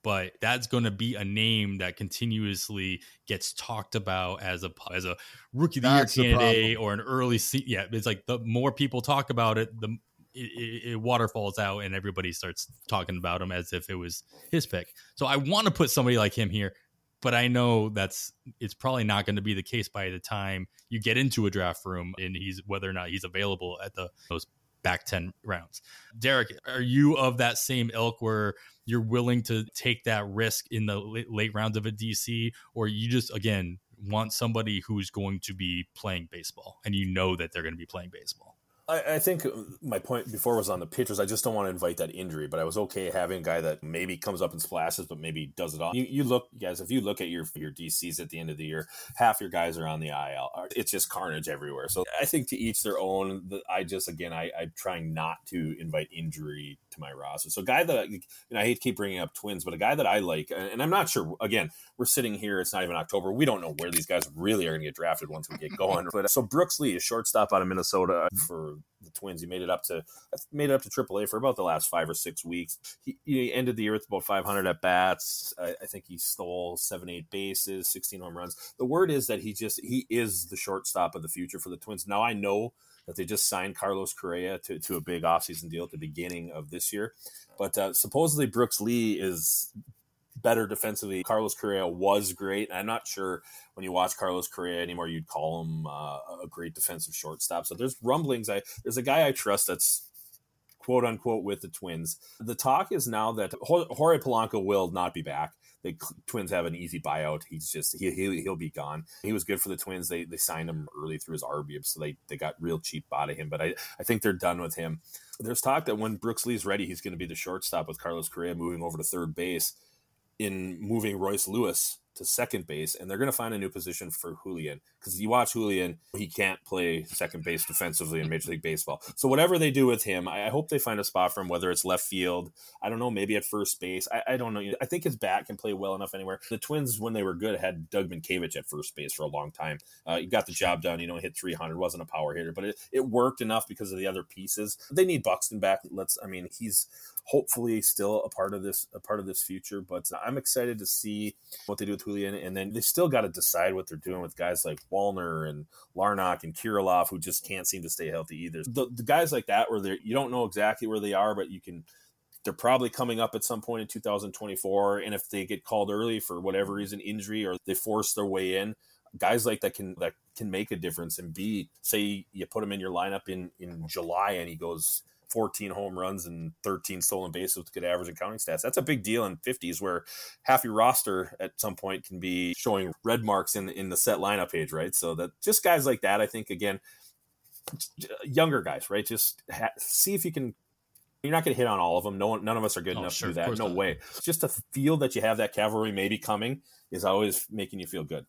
But that's going to be a name that continuously gets talked about as a as a rookie of the That's year candidate or an early se- yeah. It's like the more people talk about it, the it, it, it waterfalls out and everybody starts talking about him as if it was his pick. So I want to put somebody like him here, but I know that's it's probably not going to be the case by the time you get into a draft room and he's whether or not he's available at the those back 10 rounds. Darik, are you of that same ilk where you're willing to take that risk in the late, rounds of a DC or you just again want somebody who's going to be playing baseball and you know that they're going to be playing baseball? I, I think my point before was on the pitchers. I just don't want to invite that injury, but I was okay having a guy that maybe comes up and splashes, but maybe does it all. You, you look, guys, if you look at your your DCs at the end of the year, half your guys are on the IL. It's just carnage everywhere. So I think to each their own. I just again, I, I'm trying not to invite injury to my roster. So a guy that and I hate to keep bringing up twins, but a guy that I like, and I'm not sure. Again, we're sitting here; it's not even October. We don't know where these guys really are going to get drafted once we get going. But uh, so Brooks Lee, a shortstop out of Minnesota for the Twins. He made it up to made it up to AAA for about the last five or six weeks. He, he ended the year with about 500 at bats. I, I, think he stole seven, eight bases, 16 home runs. The word is that he just he is the shortstop of the future for the Twins. Now I know that they just signed Carlos Correa to, to a big offseason deal at the beginning of this year, but uh, supposedly Brooks Lee is better defensively. Carlos Correa was great. I'm not sure when you watch Carlos Correa anymore, you'd call him uh, a great defensive shortstop. So there's rumblings. I there's a guy I trust that's quote unquote with the Twins. The talk is now that Jorge Polanco will not be back. The Twins have an easy buyout. He's just he, he he'll be gone. He was good for the Twins. They they signed him early through his RB, so they they got real cheap out of him. But I I think they're done with him. There's talk that when Brooks Lee's ready, he's going to be the shortstop with Carlos Correa moving over to third base in moving Royce Lewis to second base, and they're going to find a new position for Julien because you watch Julien, he can't play second base defensively in Major League Baseball. So whatever they do with him, I, hope they find a spot for him, whether it's left field, I don't know, maybe at first base. I, I, don't know. I think his bat can play well enough anywhere. The Twins, when they were good, had Doug Mientkiewicz at first base for a long time. Uh, he got the job done. You know, hit 300, wasn't a power hitter, but it, it worked enough because of the other pieces. They need Buxton back. Let's. I mean, he's hopefully still a part of this a part of this future. But I'm excited to see what they do with Julien, and then they still got to decide what they're doing with guys like Wallner and Larnach and Kirilloff, who just can't seem to stay healthy either. The, the guys like that, where they you don't know exactly where they are, but you can. They're probably coming up at some point in 2024, and if they get called early for whatever reason, injury, or they force their way in, guys like that can that can make a difference and be say you put him in your lineup in in July and he goes 14 home runs and 13 stolen bases with good average and counting stats. That's a big deal in 50s where half your roster at some point can be showing red marks in in the set lineup page, right? So that just guys like that, I think again, younger guys, right? Just ha- see if you can. You're not going to hit on all of them. No one, none of us are good Oh, enough sure, to do that. No not. way. Just to feel that you have that cavalry maybe coming is always making you feel good.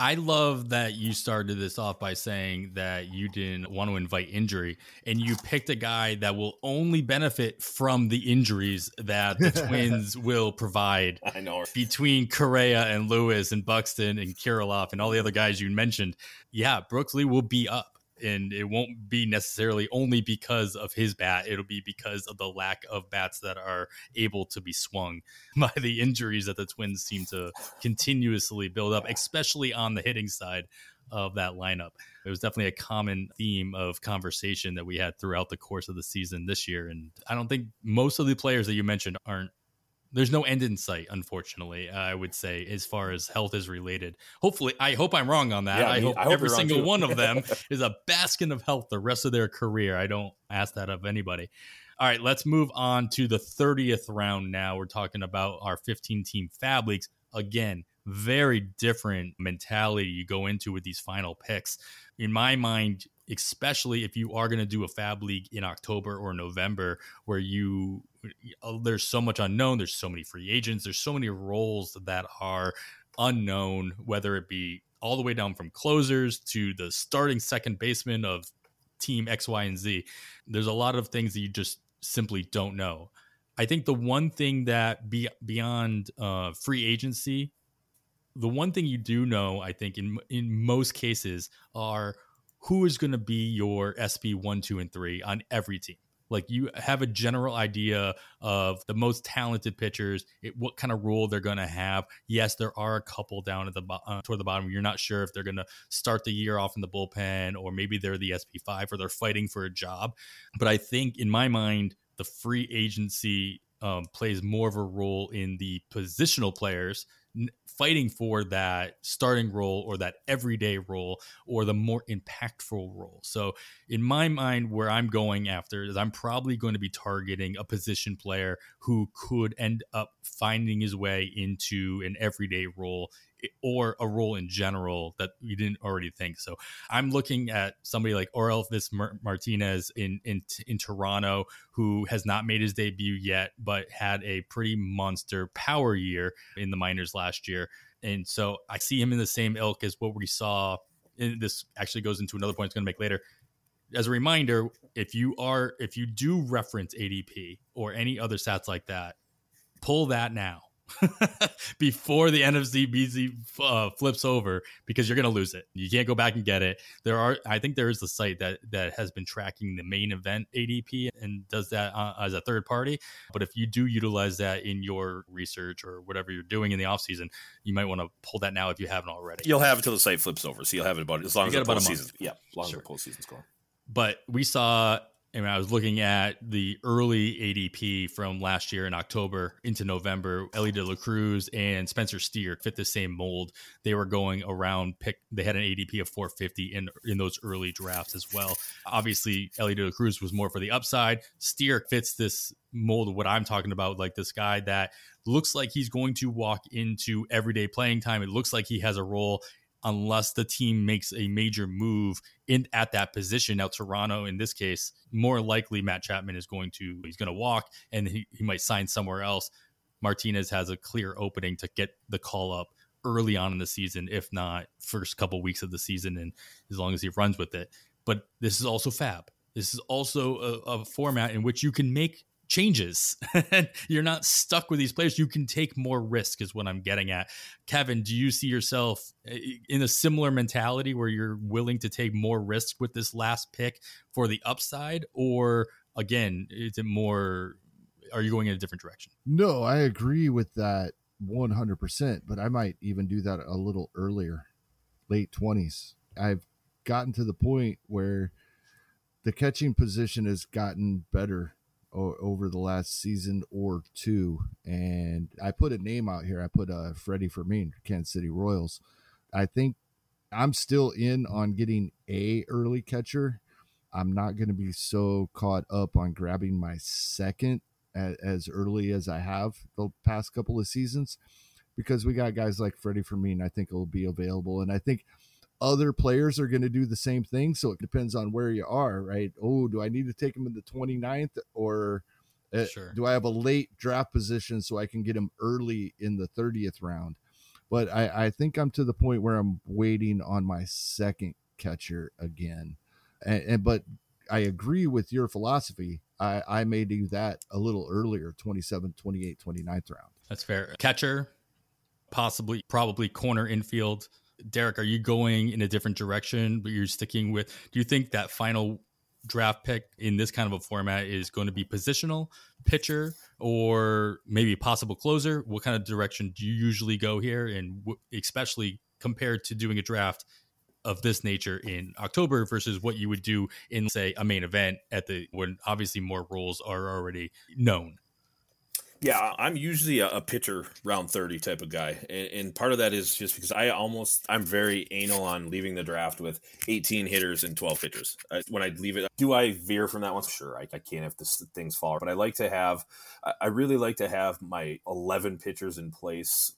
I love that you started this off by saying that you didn't want to invite injury and you picked a guy that will only benefit from the injuries that the Twins will provide I know. between Correa and Lewis and Buxton and Kirilloff and all the other guys you mentioned. Yeah, Brooks Lee will be up. And it won't be necessarily only because of his bat. It'll be because of the lack of bats that are able to be swung by the injuries that the Twins seem to continuously build up, especially on the hitting side of that lineup. It was definitely a common theme of conversation that we had throughout the course of the season this year. And I don't think most of the players that you mentioned aren't there's no end in sight, unfortunately. I would say, as far as health is related. Hopefully, I hope I'm wrong on that. Yeah, I, hope I hope every single one of them is a baskin of health the rest of their career. I don't ask that of anybody. All right, let's move on to the 30th round now. We're talking about our 15 team FAAB Leagues. Again, very different mentality you go into with these final picks. In my mind, especially if you are going to do a FAAB League in October or November, where you there's so much unknown, there's so many free agents, there's so many roles that are unknown, whether it be all the way down from closers to the starting second baseman of team X, Y, and Z. There's a lot of things that you just simply don't know. I think the one thing that be beyond uh, free agency, the one thing you do know, I think in in most cases, are who is going to be your SP one, two, and three on every team. Like you have a general idea of the most talented pitchers, it, what kind of role they're going to have. Yes, there are a couple down at the uh, toward the bottom. You're not sure if they're going to start the year off in the bullpen or maybe they're the SP5 or they're fighting for a job. But I think in my mind, the free agency um, plays more of a role in the positional players fighting for that starting role or that everyday role or the more impactful role. So, in my mind, where I'm going after is I'm probably going to be targeting a position player who could end up finding his way into an everyday role or a role in general that we didn't already think. So I'm looking at somebody like Orelvis Martinez in, in in Toronto, who has not made his debut yet, but had a pretty monster power year in the minors last year. And so I see him in the same ilk as what we saw. And this actually goes into another point I'm going to make later. As a reminder, if you are if you do reference ADP or any other stats like that, pull that now before the NFC BZ uh, flips over because you're going to lose it. You can't go back and get it. There are, I think, there is a site that that has been tracking the main event ADP and does that uh, as a third party. But if you do utilize that in your research or whatever you're doing in the off season, you might want to pull that now if you haven't already. You'll have it until the site flips over, so you'll have it about as long you as the postseason. Yeah, as long sure. as the postseason's going. But we saw and I was looking at the early ADP from last year in October into November. Elly De La Cruz and Spencer Steer fit the same mold. They were going around pick. They had an ADP of 450 in in those early drafts as well. Obviously, Elly De La Cruz was more for the upside. Steer fits this mold of what I'm talking about, like this guy that looks like he's going to walk into everyday playing time. It looks like he has a role unless the team makes a major move in at that position. Now, Toronto, in this case, more likely Matt Chapman is going to he's going to walk and he, he might sign somewhere else. Martinez has a clear opening to get the call up early on in the season, if not first couple weeks of the season, and as long as he runs with it. But this is also FAAB. This is also a, a format in which you can make changes. You're not stuck with these players. You can take more risk, is what I'm getting at. Kevin, do you see yourself eh, in a similar mentality where you're willing to take more risk with this last pick for the upside? Or again, is it more, are you going in a different direction? No, I agree with that 100%, but I might even do that a little earlier, late 20s. I've gotten to the point where the catching position has gotten better over the last season or two. And I put a name out here. I put uh, Freddie Fermin, Kansas City Royals. I think I'm still in on getting a early catcher. I'm not going to be so caught up on grabbing my second as early as I have the past couple of seasons because we got guys like Freddie Fermin. I think will be available, and I think other players are going to do the same thing. So it depends on where you are, right? Oh, do I need to take him in the 29th or uh, sure. do I have a late draft position so I can get him early in the 30th round? But I, I think I'm to the point where I'm waiting on my second catcher again. And, and but I agree with your philosophy. I, I may do that a little earlier, 27, 28, 29th round. That's fair. Catcher, possibly, probably corner infield Darik, are you going in a different direction, but you're sticking with? Do you think that final draft pick in this kind of a format is going to be positional, pitcher, or maybe possible closer? What kind of direction do you usually go here, and w- especially compared to doing a draft of this nature in October versus what you would do in, say, a main event at the when obviously more roles are already known? Yeah, I'm usually a, pitcher round 30 type of guy. And, and, part of that is just because I almost, I'm very anal on leaving the draft with 18 hitters and 12 pitchers. I, when I leave it, do I veer from that one? Sure, I, I can if the things fall. But I like to have, I really like to have my 11 pitchers in place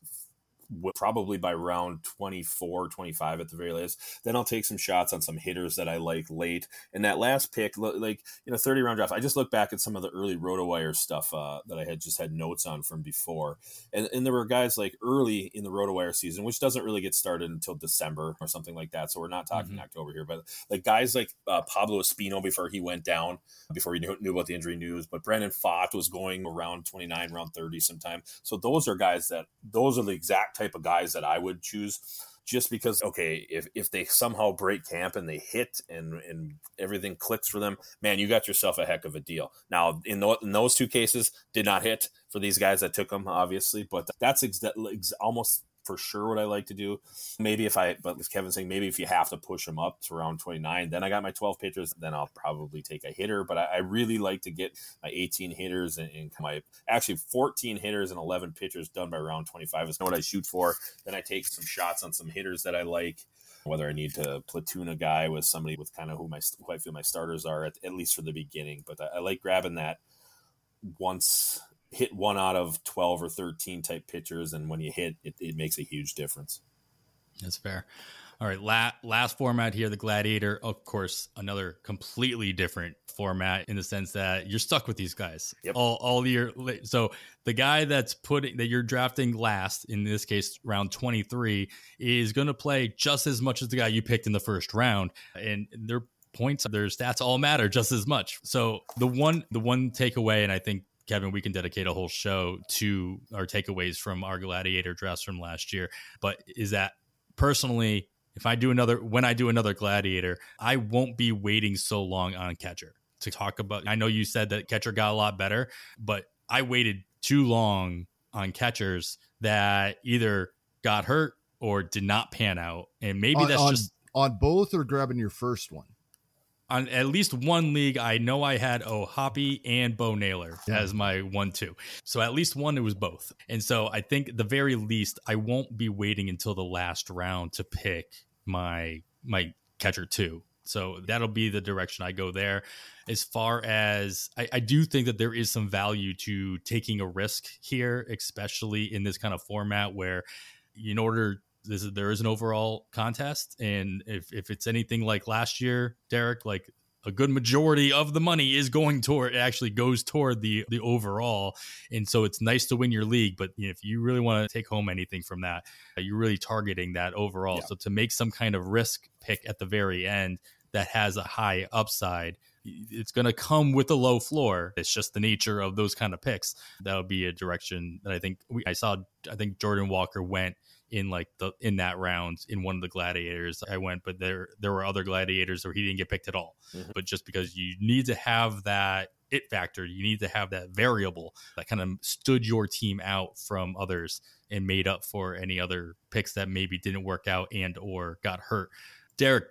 probably by round 24, 25 at the very latest. Then I'll take some shots on some hitters that I like late. And that last pick, like, you know, 30 round draft, I just look back at some of the early RotoWire stuff uh, that I had just had notes on from before. And, and there were guys like early in the RotoWire season, which doesn't really get started until December or something like that. So we're not talking mm-hmm. October here, but like guys like uh, Pablo Espino before he went down, before he knew, knew about the injury news, but Brandon Pfaadt was going around 29, around 30 sometime. So those are guys that, those are the exact type of guys that I would choose. just because okay, if if they somehow break camp and they hit and and everything clicks for them, man, you got yourself a heck of a deal. Now in, the, in those two cases, did not hit for these guys that took them, obviously, but that's ex- almost for sure what I like to do. Maybe if I, but with Kevin saying, maybe if you have to push them up to around 29, then I got my 12 pitchers, then I'll probably take a hitter. But I, I really like to get my 18 hitters and, and, my actually 14 hitters and 11 pitchers done by round 25 is what I shoot for. Then I take some shots on some hitters that I like. Whether I need to platoon a guy with somebody with kind of who my who I feel my starters are at, at least for the beginning, but I, I like grabbing that once hit one out of 12 or 13 type pitchers and when you hit it, it makes a huge difference. That's fair. All right la- last format here the gladiator. Of course another completely different format in the sense that you're stuck with these guys yep. all, all year. So the guy that's putting that you're drafting last in this case round 23 is going to play just as much as the guy you picked in the first round and their points their stats all matter just as much. So the one the one takeaway and i think Kevin, we can dedicate a whole show to our takeaways from our gladiator dress from last year. But is that personally, if I do another, when I do another gladiator, I won't be waiting so long on catcher to talk about. I know you said that catcher got a lot better, but I waited too long on catchers that either got hurt or did not pan out. And maybe on, that's on, just on both or grabbing your first one on at least one league, I know I had oh, O'Hoppe and Bo Naylor yeah. as my one two. So at least one, it was both. And so I think the very least, I won't be waiting until the last round to pick my my catcher two. So that'll be the direction I go there. As far as I, I, do think that there is some value to taking a risk here, especially in this kind of format where in order this is, there is an overall contest, and if if it's anything like last year, Darik, like a good majority of the money is going toward it actually goes toward the the overall and so it's nice to win your league but if you really want to take home anything from that you're really targeting that overall. Yeah. so to make some kind of risk pick at the very end that has a high upside it's going to come with a low floor. It's just the nature of those kind of picks. That would be a direction that i think we, i saw i think jordan walker went in like the in that round in one of the gladiators I went, but there there were other gladiators where he didn't get picked at all. Mm-hmm. But just because you need to have that it factor, you need to have that variable that kind of stood your team out from others and made up for any other picks that maybe didn't work out and or got hurt. Darik,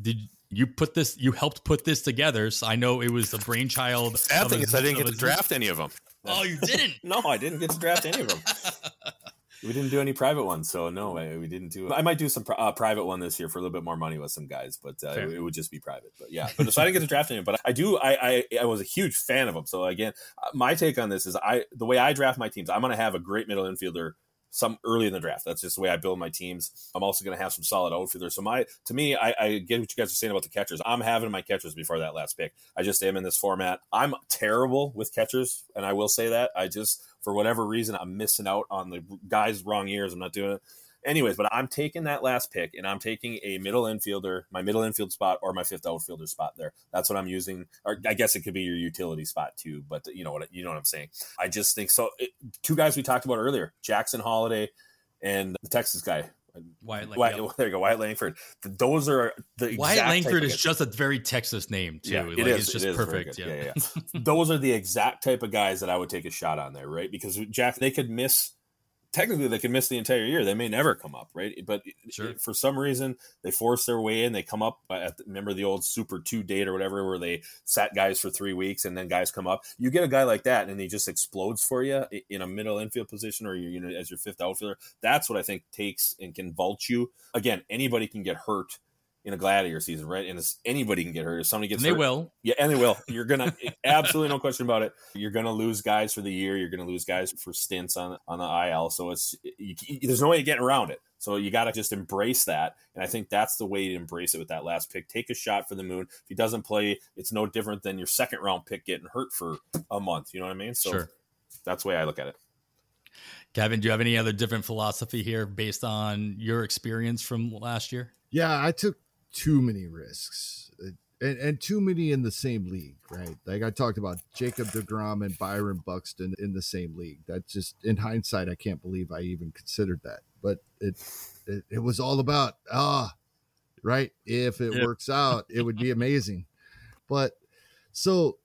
did you put this? You helped put this together. So I know it was a brainchild. Sad thing is, I didn't get to draft any of them. Oh, you didn't? no, I didn't get to draft any of them. We didn't do any private ones, so no, we didn't do. I might do some uh, private one this year for a little bit more money with some guys, but uh, it, it, would just be private. But yeah, but so I didn't get to draft any. But I do. I, I I was a huge fan of them. So again, uh, my take on this is I the way I draft my teams, I'm going to have a great middle infielder some early in the draft. That's just the way I build my teams. I'm also going to have some solid outfielders. So my to me, I, I, get what you guys are saying about the catchers. I'm having my catchers before that last pick. I just am in this format. I'm terrible with catchers, and I will say that. I just for whatever reason I'm missing out on the guys' wrong years. I'm not doing it anyways, but I'm taking that last pick and I'm taking a middle infielder, my middle infield spot or my fifth outfielder spot there. That's what I'm using. Or I guess it could be your utility spot too, but you know what you know what I'm saying. I just think so. It, two guys we talked about earlier, Jackson Holliday and the Texas guy. Wyatt, Wyatt yep. there you go, Wyatt Langford. Those are the Wyatt Langford is just a very Texas name too. Yeah, like, it is. It's just it is perfect. Yeah, yeah. yeah. Those are the exact type of guys that I would take a shot on there, right? Because Jack, they could miss technically they could miss the entire year. They may never come up, right? But sure. for some reason, they force their way in. They come up. Uh, at the, remember the old Super Two date or whatever, where they sat guys for three weeks and then guys come up. You get a guy like that, and he just explodes for you in a middle infield position or you know as your fifth outfielder. That's what I think takes and can vault you. Again, anybody can get hurt in a gladiator season, right? And anybody can get hurt. If somebody gets and they hurt, will. Yeah, and they will. You're gonna absolutely no question about it. You're gonna lose guys for the year. You're gonna lose guys for stints on on the IL. So it's you, there's no way of getting around it. So you got to just embrace that, and I think that's the way to embrace it with that last pick. Take a shot for the moon. If he doesn't play, it's no different than your second round pick getting hurt for a month. You know what I mean? So sure. that's the way I look at it. Kevin, do you have any other different philosophy here based on your experience from last year? Yeah, I took too many risks uh, and, and too many in the same league, right? Like I talked about Jacob DeGrom and Byron Buxton in the same league. That just in hindsight, I can't believe I even considered that. But it it, it was all about ah, right. If it works out, it would be amazing. But so,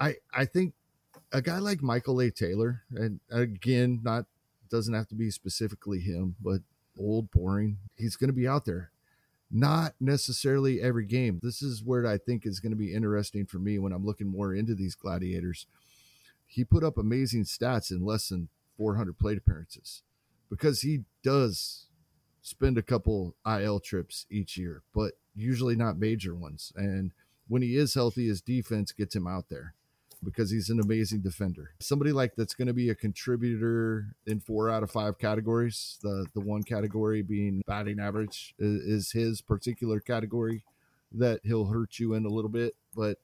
I I think a guy like Michael A. Taylor, and again, not doesn't have to be specifically him, but old, boring. He's going to be out there. Not necessarily every game. This is where I think is going to be interesting for me when I'm looking more into these gladiators. He put up amazing stats in less than 400 plate appearances because he does spend a couple IL trips each year, but usually not major ones. And when he is healthy, his defense gets him out there because he's an amazing defender. Somebody like that's going to be a contributor in four out of five categories. The the one category being batting average is, is his particular category that he'll hurt you in a little bit. But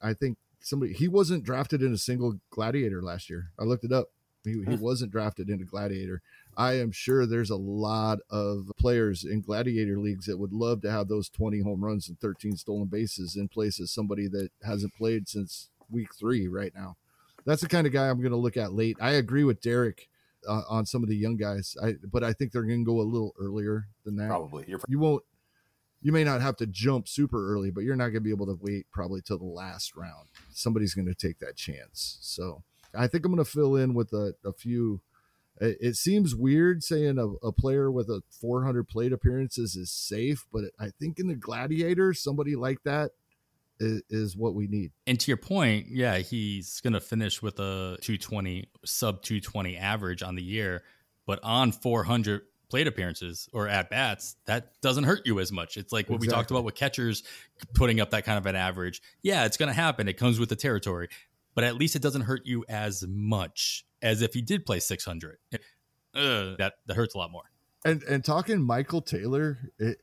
I think somebody he wasn't drafted in a single gladiator last year. I looked it up. He, he hmm. wasn't drafted into gladiator. I am sure there's a lot of players in gladiator leagues that would love to have those 20 home runs and 13 stolen bases in place of somebody that hasn't played since week three right now. That's the kind of guy I'm going to look at late. I agree with Darik uh, on some of the young guys, I but I think they're going to go a little earlier than that. Probably. You're you won't. You may not have to jump super early, but you're not going to be able to wait probably till the last round. Somebody's going to take that chance. So I think I'm going to fill in with a, a few. It, seems weird saying a, a, player with a 400 plate appearances is safe, but I think in the Gladiator, somebody like that is, is what we need. And to your point, yeah, he's going to finish with a 220 sub 220 average on the year, but on 400 plate appearances or at bats, that doesn't hurt you as much. It's like what exactly. we talked about with catchers putting up that kind of an average. Yeah, it's going to happen. It comes with the territory, but at least it doesn't hurt you as much as if he did play 600. Uh, that that hurts a lot more. And and talking Michael Taylor, it,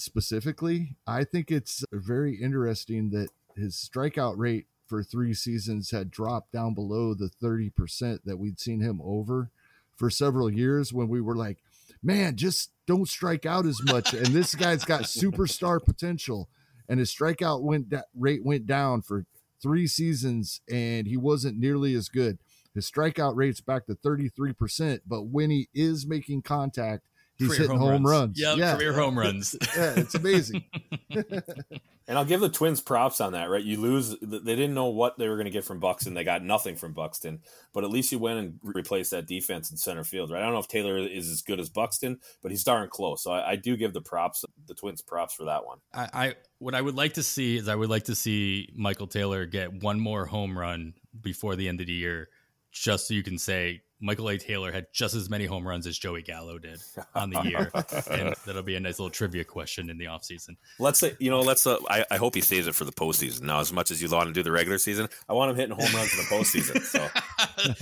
specifically, I think it's very interesting that his strikeout rate for three seasons had dropped down below the 30% that we'd seen him over for several years when we were like, man, just don't strike out as much. And this guy's got superstar potential. And his strikeout went da- rate went down for three seasons and he wasn't nearly as good. His strikeout rate's back to 33%, but when he is making contact, he's career hitting home, home runs. runs. Yep, yeah, career home runs. yeah, it's amazing. and I'll give the Twins props on that. Right, you lose. They didn't know what they were going to get from Buxton. They got nothing from Buxton, but at least you went and replaced that defense in center field. Right. I don't know if Taylor is as good as Buxton, but he's darn close. So I, I do give the props, the Twins props for that one. I, I what I would like to see is I would like to see Michael Taylor get one more home run before the end of the year, just so you can say Michael A. Taylor had just as many home runs as Joey Gallo did on the year. and that'll be a nice little trivia question in the offseason. Let's say, you know, let's, uh, I, I hope he saves it for the postseason. Now, as much as you want to do the regular season, I want him hitting home runs in the postseason. So,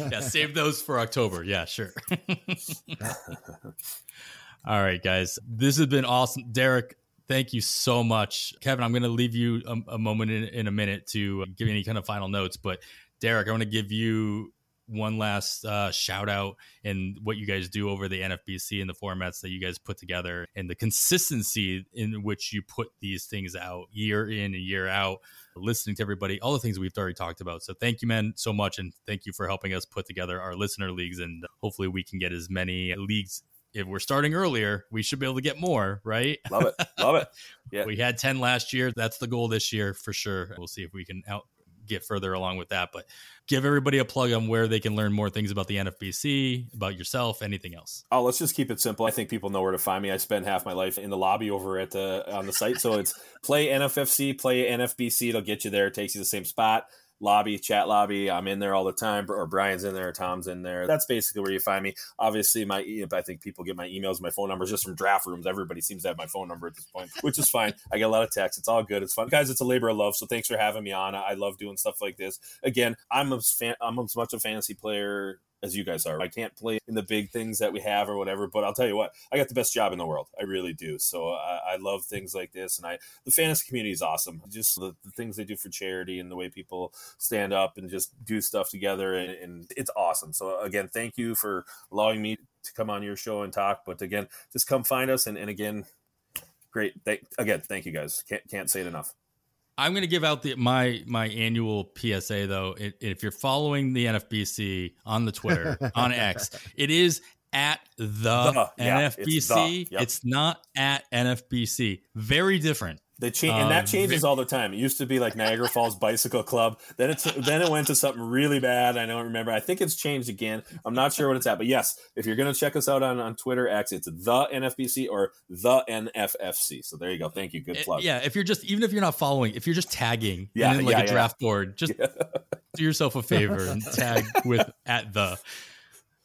yeah, save those for October. Yeah, sure. All right, guys. This has been awesome. Darik, thank you so much. Kevin, I'm going to leave you a, a moment in, in a minute to give any kind of final notes. But Darik, I want to give you one last uh, shout out and what you guys do over the NFBC and the formats that you guys put together and the consistency in which you put these things out year in and year out, listening to everybody, all the things we've already talked about. So thank you, man, so much. And thank you for helping us put together our listener leagues. And hopefully we can get as many leagues if we're starting earlier, we should be able to get more, right? Love it. Love it. Yeah. we had 10 last year. That's the goal this year for sure. We'll see if we can out get further along with that. But give everybody a plug on where they can learn more things about the NFBC, about yourself, anything else. Oh, let's just keep it simple. I think people know where to find me. I spend half my life in the lobby over at the on the site, so it's play NFFC, play NFBC. It'll get you there. It takes you to the same spot lobby, chat lobby. I'm in there all the time, or Brian's in there, Tom's in there. That's basically where you find me. Obviously, my I think people get my emails, my phone numbers just from draft rooms. Everybody seems to have my phone number at this point, which is fine. I get a lot of texts. It's all good. It's fun, guys. It's a labor of love. So thanks for having me on. I love doing stuff like this. Again, I'm as fan, I'm as much a fantasy player as you guys are. I can't play in the big things that we have or whatever, but I'll tell you what, I got the best job in the world. I really do. So I, I love things like this, and I the fantasy community is awesome. Just the, the, things they do for charity and the way people stand up and just do stuff together, and, and it's awesome. So again, thank you for allowing me to come on your show and talk. But again, just come find us, and, and again, great. Again, thank you guys. Can't can't say it enough. I'm going to give out the my my annual PSA though. It, if you're following the NFBC on the Twitter on X, it is at the, The, yeah, NFBC. it's the, yep. It's not at NFBC. Very different. They change, and that Um, changes all the time. It used to be like Niagara Falls Bicycle Club. Then it's then it went to something really bad. I don't remember. I think it's changed again. I'm not sure what it's at, but yes, if you're gonna check us out on, on Twitter X, it's the NFBC or the NFFC. So there you go. Thank you. Good Uh, plug. Yeah, if you're just even if you're not following, if you're just tagging Yeah, like yeah, a yeah. draft board, just do yourself a favor and tag with at the.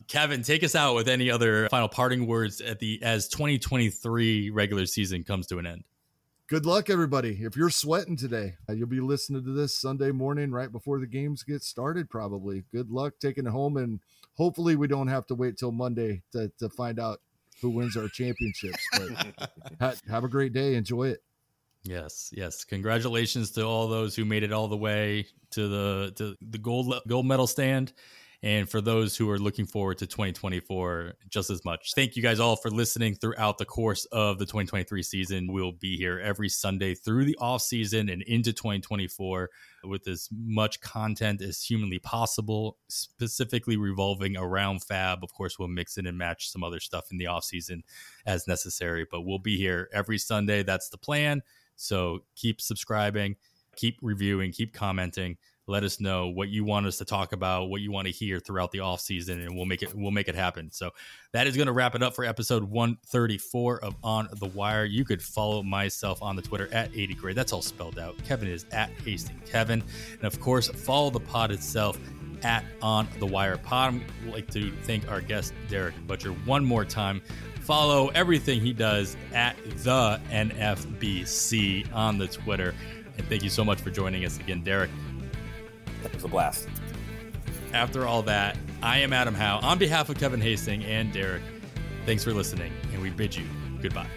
Kevin, take us out with any other final parting words at the as 2023 regular season comes to an end. Good luck, everybody. If you're sweating today, uh, you'll be listening to this Sunday morning right before the games get started, probably. Good luck taking it home, and hopefully, we don't have to wait till Monday to, to find out who wins our championships. But ha- have a great day. Enjoy it. Yes, yes. Congratulations to all those who made it all the way to the to the gold gold medal stand. And for those who are looking forward to 2024 just as much. Thank you guys all for listening throughout the course of the 2023 season. We'll be here every Sunday through the off season and into 2024 with as much content as humanly possible, specifically revolving around FAAB. Of course, we'll mix in and match some other stuff in the off season as necessary, but we'll be here every Sunday. That's the plan. So keep subscribing, keep reviewing, keep commenting. Let us know what you want us to talk about, what you want to hear throughout the off season, and we'll make it we'll make it happen. So that is going to wrap it up for episode 134 of On the Wire. You could follow myself on the Twitter at 80 grade. That's all spelled out. Kevin is at Hasting Kevin. And of course, follow the pod itself at On the Wire Pod. I'd like to thank our guest, Darik Buchar, one more time. Follow everything he does at the NFBC on the Twitter. And thank you so much for joining us again, Darik. It was a blast. After all that, I am Adam Howe on behalf of Kevin Hasting and Darik. Thanks for listening, and we bid you goodbye.